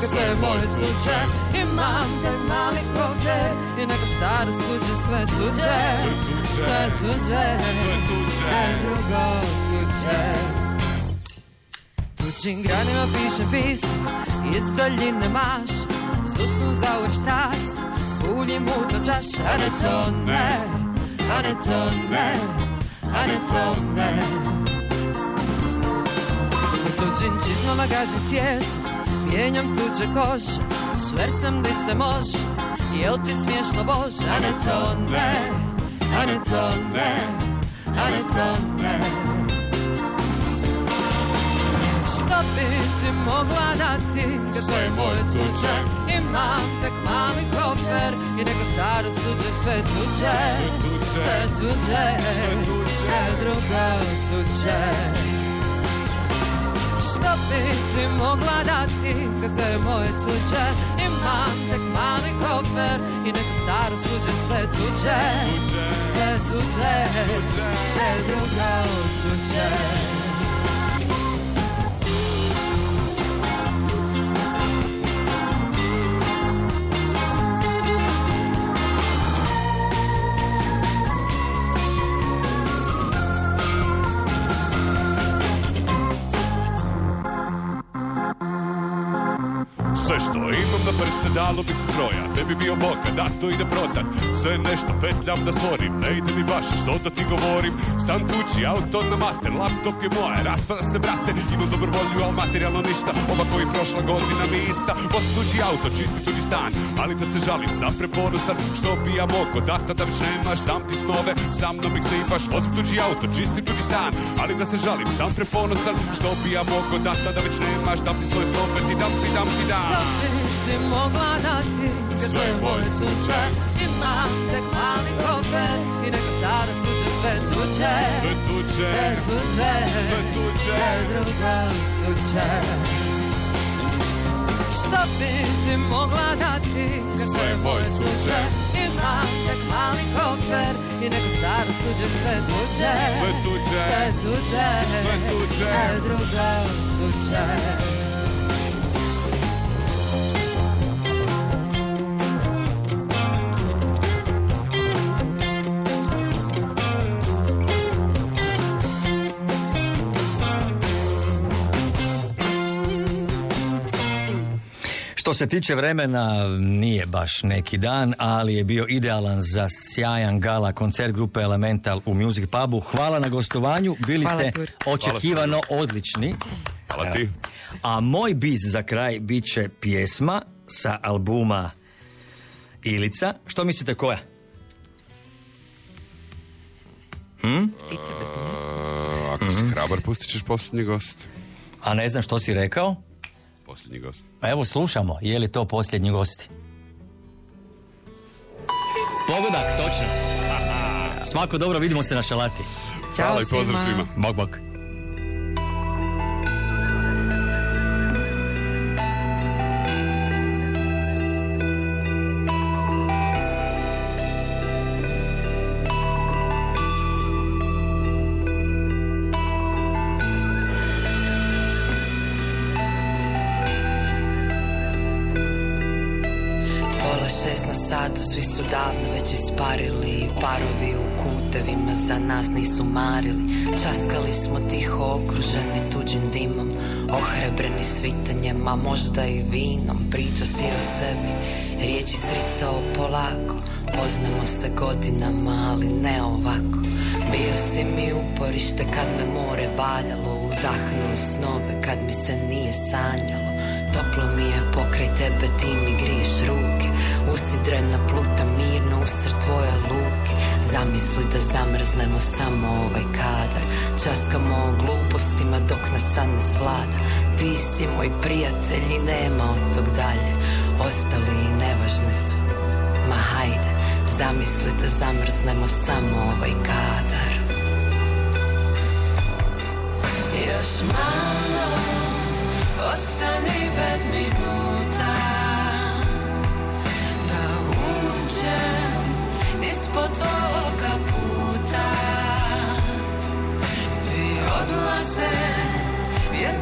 kad sve moje tuđe Imam taj mali kofer i neko staro suđe Sve tuđe, sve tuđe, sve drugo tuđe Tuđim granima pišem pisma, iz daljine maš Zusnu zauvek štras, ulje mutno čaš A ne to ne, a ne to ne, a ne to ne U tuđim čizmama gazim svijet. Mijenjam tuđe kože Švercam di se može. Jel ti smiješno Bože? A ne to ne A ne to ne A ne to ne. Što bi ti mogla dati Kad sve moje tuđe Imam tek mali kofer? I neko staro suđe Sve tuđe. Sve tuđe. Sve drugo tuđe. Što bi ti mogla dati kad sve moje tuđe Imam tek mali kofer i neko staro suđe Sve tuđe, sve tuđe, sve drugo tuđe Imam na prste, dalo bi se zbroja Ne bi bio boka, da to ide prodat Sve nešto petljam da stvorim Ne ide mi baš, što da ti govorim. Stan tući, auto na mater Laptop je moje, raspada se brate. Imam dobru volju, al materijalno ništa Ova koji prošla godina mi ista. Voz tuđi auto, čisti tuđi stan Ali da se žalim, sam preponosan Što bi ja mogo, data da već nemaš Dam ti snove, sa mnom ih snipaš Vozim tuđi auto, čisti tuđi stan Ali da se žalim, sam preponosan Što bi ja mogo, data da već nemaš Dam ti svoje snove, ti dam, ti dam, ti dam Ti mogla dati kad Sve sve moj moj tuče. Imam tek mali kofer i neko staro suđe sve tuče. Sve tuče, Sve tuče, sve tuče. sve drugo tuče. Što bi ti mogla dati kad sve moj tuče? Imam tek mali kofer i neko staro suđe sve tuče. Sve tuče, Sve tuče, sve tuče. sve drugo tuče se tiče vremena, nije baš neki dan, ali je bio idealan za sjajan gala koncert grupe Elemental u Music Pubu. Hvala na gostovanju, bili Hvala, ste očekivano Hvala, odlični. Hvala ti. A moj biz za kraj bit će pjesma sa albuma Ilica. Što mislite koja? Hm? Ptice bez Uh, ako si hrabar, pustit ćeš posljednji gost. A ne znam što si rekao? Posljednji gost. Pa evo slušamo, je li to posljednji gosti? Pogodak, točno. Svako dobro, vidimo se na šalati. Ćao Hvala i pozdrav svima. svima. Bog, su davno već isparili Parovi u kutevima za nas nisu marili. Časkali smo tiho okruženi tuđim dimom Ohrebreni svitanjem, a možda i vinom. Priča si o sebi, riječi sricao polako. Poznamo se godinama, ali ne ovako. Bio si mi uporište kad me more valjalo Udahnuo snove kad mi se nije sanjalo pokraj tebe, ti mi griješ ruke. Usidrena pluta mirno usred tvoje luke. Zamisli da zamrznemo samo ovaj kadar. Časkamo o glupostima dok nas san ne svlada. Ti si moj prijatelj i nema od tog dalje. Ostali i nevažni su. Ma hajde, zamisli da zamrznemo samo ovaj kadar. Još malo, ostani pet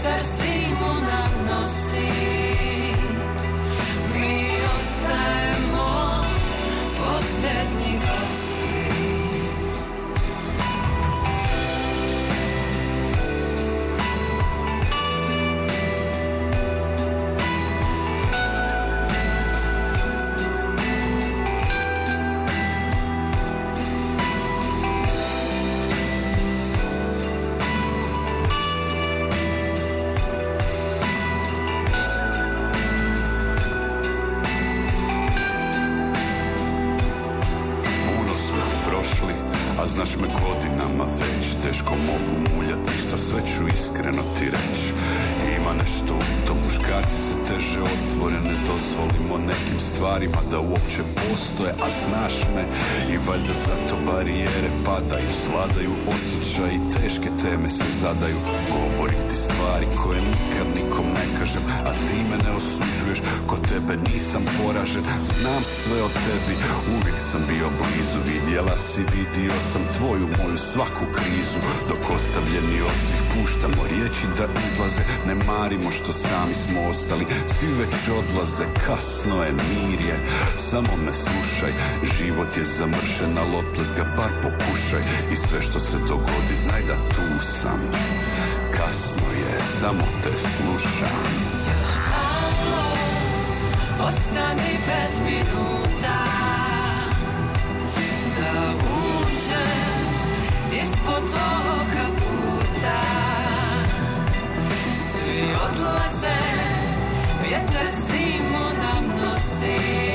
vjetar zimu nam nosi Znam sve o tebi, uvijek sam bio blizu. Vidjela si, vidio sam tvoju, moju svaku krizu. Dok ostavljeni od svih puštamo riječi da izlaze Ne marimo što sami smo ostali, svi već odlaze Kasno je, mir je, samo me slušaj Život je zamršen, ali otples ga bar pokušaj. I sve što se dogodi, znaj da tu sam. Kasno je, samo te slušam ostani pet minuta. Da uđem ispod tvojeg puta Svi odlaze, vjetar zimu nam nosi.